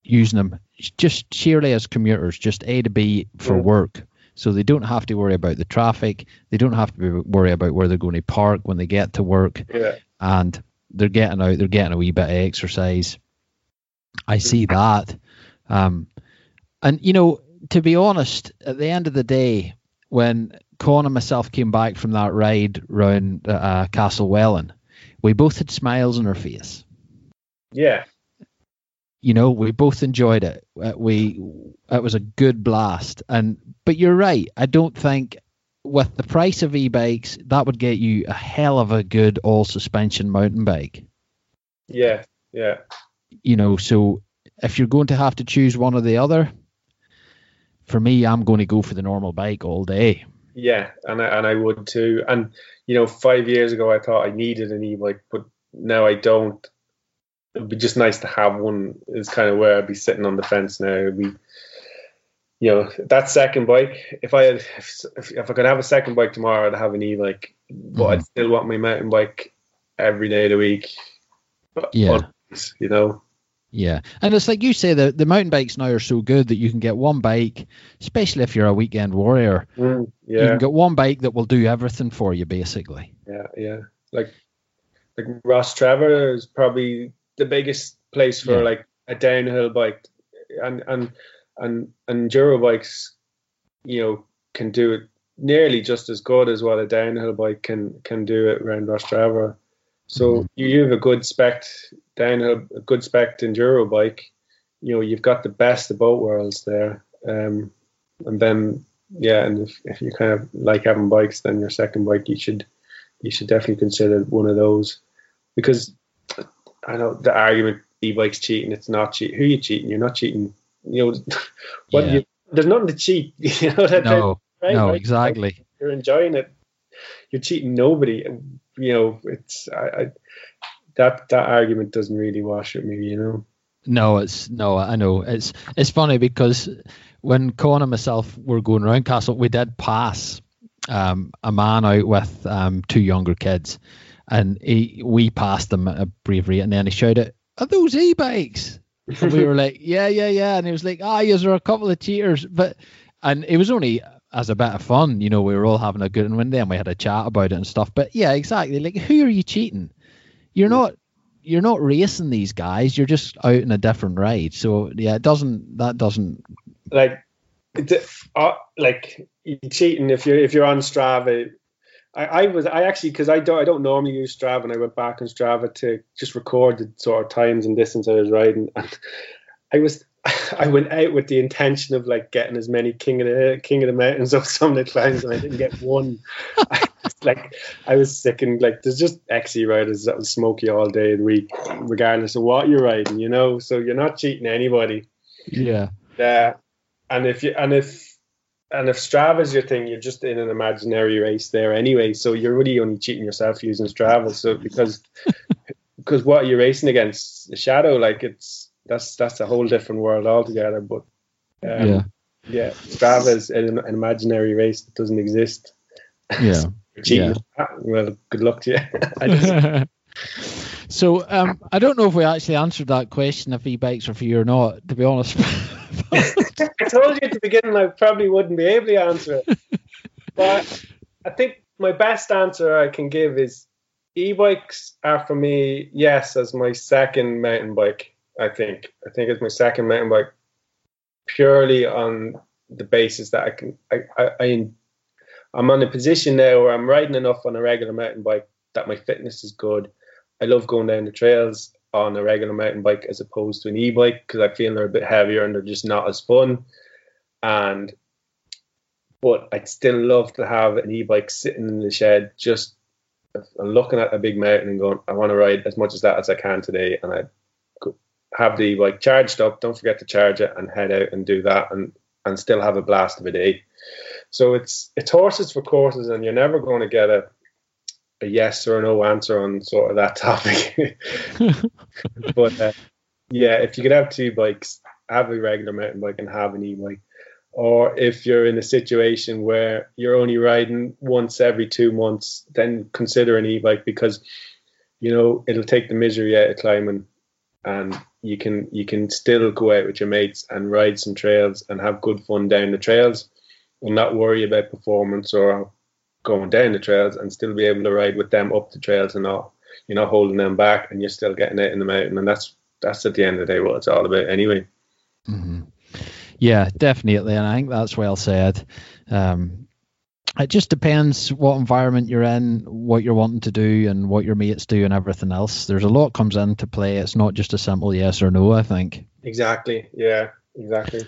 using them just sheerly as commuters, just A to B for yeah. work. So they don't have to worry about the traffic. They don't have to worry about where they're going to park when they get to work. Yeah. And they're getting out, they're getting a wee bit of exercise. I see that. Um, and, you know, to be honest, at the end of the day, when Con and myself came back from that ride round uh, Castlewellan, we both had smiles on our face. Yeah. You know, we both enjoyed it. Uh, we it was a good blast. And but you're right. I don't think with the price of e-bikes that would get you a hell of a good all suspension mountain bike. Yeah, yeah. You know, so if you're going to have to choose one or the other, for me, I'm going to go for the normal bike all day. Yeah, and I, and I would too. And you know, five years ago, I thought I needed an e-bike, but now I don't. It'd be just nice to have one. Is kind of where I'd be sitting on the fence now. It'd be, you know, that second bike. If I had, if, if I could have a second bike tomorrow, I'd have an e-bike. But mm-hmm. I'd still want my mountain bike every day of the week. Yeah, you know. Yeah, and it's like you say, the the mountain bikes now are so good that you can get one bike, especially if you're a weekend warrior. Mm, yeah. You can get one bike that will do everything for you, basically. Yeah, yeah. Like like Rostrevor is probably the biggest place for yeah. like a downhill bike, and and and and enduro bikes, you know, can do it nearly just as good as what a downhill bike can can do it around Rostrevor. So mm-hmm. you have a good spec downhill, a good spec enduro bike. You know, you've got the best of both worlds there. Um, and then, yeah, and if, if you kind of like having bikes, then your second bike, you should you should definitely consider one of those because I know the argument e-bikes cheating. It's not cheating. Who are you cheating? You're not cheating. You know, [LAUGHS] what yeah. you, there's nothing to cheat. [LAUGHS] You know that no, right? no, exactly. You're enjoying it. You're cheating nobody you know, it's I, I, that that argument doesn't really wash with me, you know. No, it's no, I know it's it's funny because when Con and myself were going around Castle, we did pass um, a man out with um, two younger kids, and he, we passed them at a bravery, and then he shouted, "Are those e-bikes?" and we were [LAUGHS] like, "Yeah, yeah, yeah," and he was like, "Ah, oh, are a couple of cheaters," but and it was only as a bit of fun. You know, we were all having a good and we had a chat about it and stuff. But yeah, exactly. Like, who are you cheating? You're not. You're not racing these guys. You're just out in a different ride. So yeah, it doesn't. That doesn't. Like, uh, like you're cheating if you're if you're on Strava. I, I was I actually because I don't I don't normally use Strava and I went back on Strava to just record the sort of times and distance I was riding and I was [LAUGHS] I went out with the intention of like getting as many king of the king of the mountains [LAUGHS] of summit climbs, and I didn't get one. I [LAUGHS] like I was sick and like there's just XC riders that will smoke you all day the week, regardless of what you're riding, you know. So you're not cheating anybody. Yeah. Yeah. And if you and if and if Strava's your thing, you're just in an imaginary race there anyway. So you're really only cheating yourself using Strava. So because [LAUGHS] because what you're racing against the shadow, like it's that's that's a whole different world altogether. But um, yeah, yeah, Strava is an, an, imaginary race that doesn't exist. Yeah, [LAUGHS] yeah. Well, good luck to you. [LAUGHS] so um, I don't know if we actually answered that question if e-bikes are for you or not. To be honest. [LAUGHS] I told you at the beginning I probably wouldn't be able to answer it, [LAUGHS] but I think my best answer I can give is e-bikes are for me yes as my second mountain bike I think. I think it's my second mountain bike purely on the basis that I can. I, I, I I'm on a position now where I'm riding enough on a regular mountain bike that my fitness is good. I love going down the trails on a regular mountain bike as opposed to an e-bike because I feel they're a bit heavier and they're just not as fun. And but I'd still love to have an e-bike sitting in the shed just looking at a big mountain and going, I want to ride as much as that as I can today. And I have the like charged up. Don't forget to charge it and head out and do that and and still have a blast of a day. So it's it's horses for courses, and you're never going to get a a yes or a no answer on sort of that topic. [LAUGHS] but uh, yeah, if you could have two bikes, have a regular mountain bike and have an e-bike. Or if you're in a situation where you're only riding once every two months, then consider an e-bike because you know it'll take the misery out of climbing, and you can you can still go out with your mates and ride some trails and have good fun down the trails, and not worry about performance or going down the trails, and still be able to ride with them up the trails and not you're not holding them back, and you're still getting out in the mountain, and that's that's at the end of the day what it's all about anyway. Mm-hmm. Yeah, definitely, and I think that's well said. Um, it just depends what environment you're in, what you're wanting to do, and what your mates do, and everything else. There's a lot comes into play. It's not just a simple yes or no. I think. Exactly. Yeah. Exactly.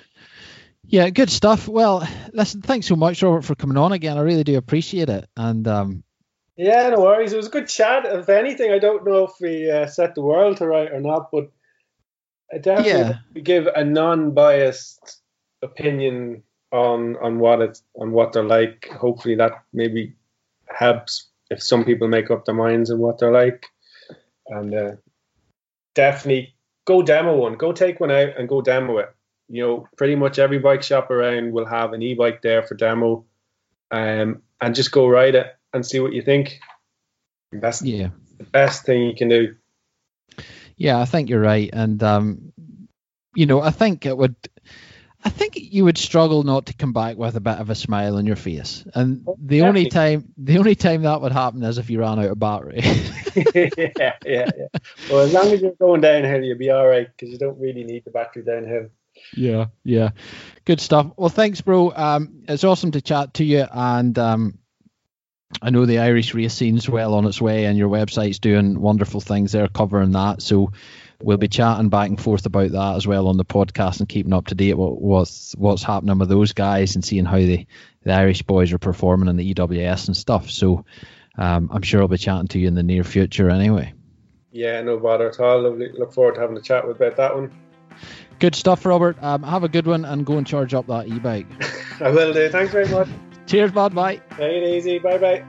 Yeah, good stuff. Well, listen, thanks so much, Robert, for coming on again. I really do appreciate it. And um, yeah, no worries. It was a good chat. If anything, I don't know if we uh, set the world to right or not, but I definitely yeah. give a non-biased opinion on on what it's on what they're like. Hopefully, that maybe helps if some people make up their minds on what they're like, and uh, definitely go demo one. Go take one out and go demo it. You know, pretty much every bike shop around will have an e-bike there for demo, um, and just go ride it and see what you think. That's yeah. the best thing you can do. Yeah, I think you're right, and um, you know, I think it would. I think you would struggle not to come back with a bit of a smile on your face, and the only time the only time that would happen is if you ran out of battery. [LAUGHS] [LAUGHS] yeah, yeah, yeah. Well, as long as you're going downhill, you'll be all right because you don't really need the battery downhill. Yeah, yeah, good stuff. Well, thanks, bro. Um, it's awesome to chat to you, and um, I know the Irish race scene's well on its way, and your website's doing wonderful things there covering that. So we'll be chatting back and forth about that as well on the podcast and keeping up to date with what's what's happening with those guys and seeing how the, the Irish boys are performing in the EWS and stuff. So um, I'm sure I'll be chatting to you in the near future anyway. Yeah, no bother at all. Look forward to having a chat with about that one. Good stuff, Robert. Um, have a good one and go and charge up that e-bike. [LAUGHS] I will do. Thanks very much. Cheers, bud. Bye. Take it easy. Bye bye.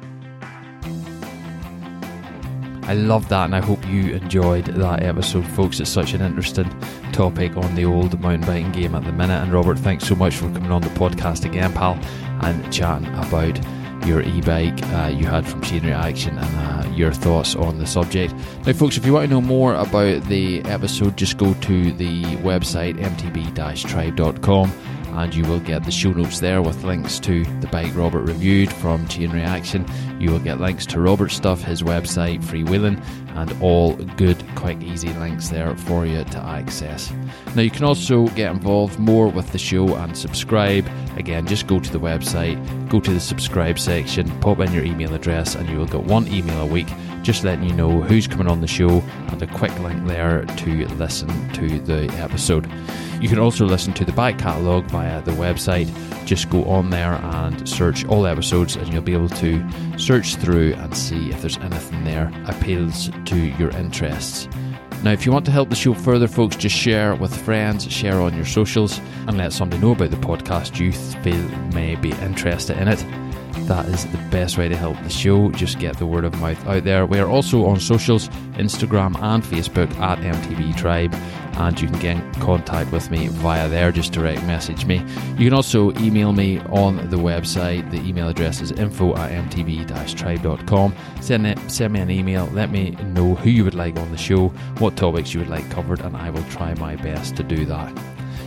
I love that, and I hope you enjoyed that episode, folks. It's such an interesting topic on the old mountain biking game at the minute. And Robert, thanks so much for coming on the podcast again, pal, and chatting about your e-bike uh, you had from Chain Reaction and uh, your thoughts on the subject. Now, folks, if you want to know more about the episode, just go to the website mtb-tribe.com and you will get the show notes there with links to the bike Robert reviewed from Chain Reaction. You will get links to Robert's stuff, his website, Freewheeling, and all good, quick, easy links there for you to access. Now, you can also get involved more with the show and subscribe. Again, just go to the website, go to the subscribe section, pop in your email address, and you will get one email a week just letting you know who's coming on the show and a quick link there to listen to the episode. You can also listen to the back catalogue via the website. Just go on there and search all episodes, and you'll be able to search through and see if there's anything there appeals to your interests. Now, if you want to help the show further, folks, just share with friends, share on your socials, and let somebody know about the podcast you feel may be interested in it. That is the best way to help the show. Just get the word of mouth out there. We are also on socials Instagram and Facebook at MTB Tribe, and you can get in contact with me via there. Just direct message me. You can also email me on the website. The email address is info at mtb tribe.com. Send, send me an email. Let me know who you would like on the show, what topics you would like covered, and I will try my best to do that.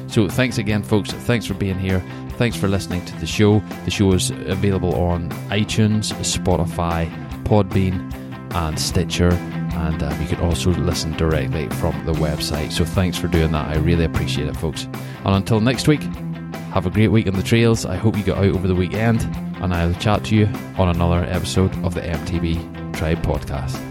So thanks again, folks. Thanks for being here. Thanks for listening to the show. The show is available on iTunes, Spotify, Podbean, and Stitcher. And uh, you can also listen directly from the website. So thanks for doing that. I really appreciate it, folks. And until next week, have a great week on the trails. I hope you got out over the weekend. And I'll chat to you on another episode of the MTB Tribe Podcast.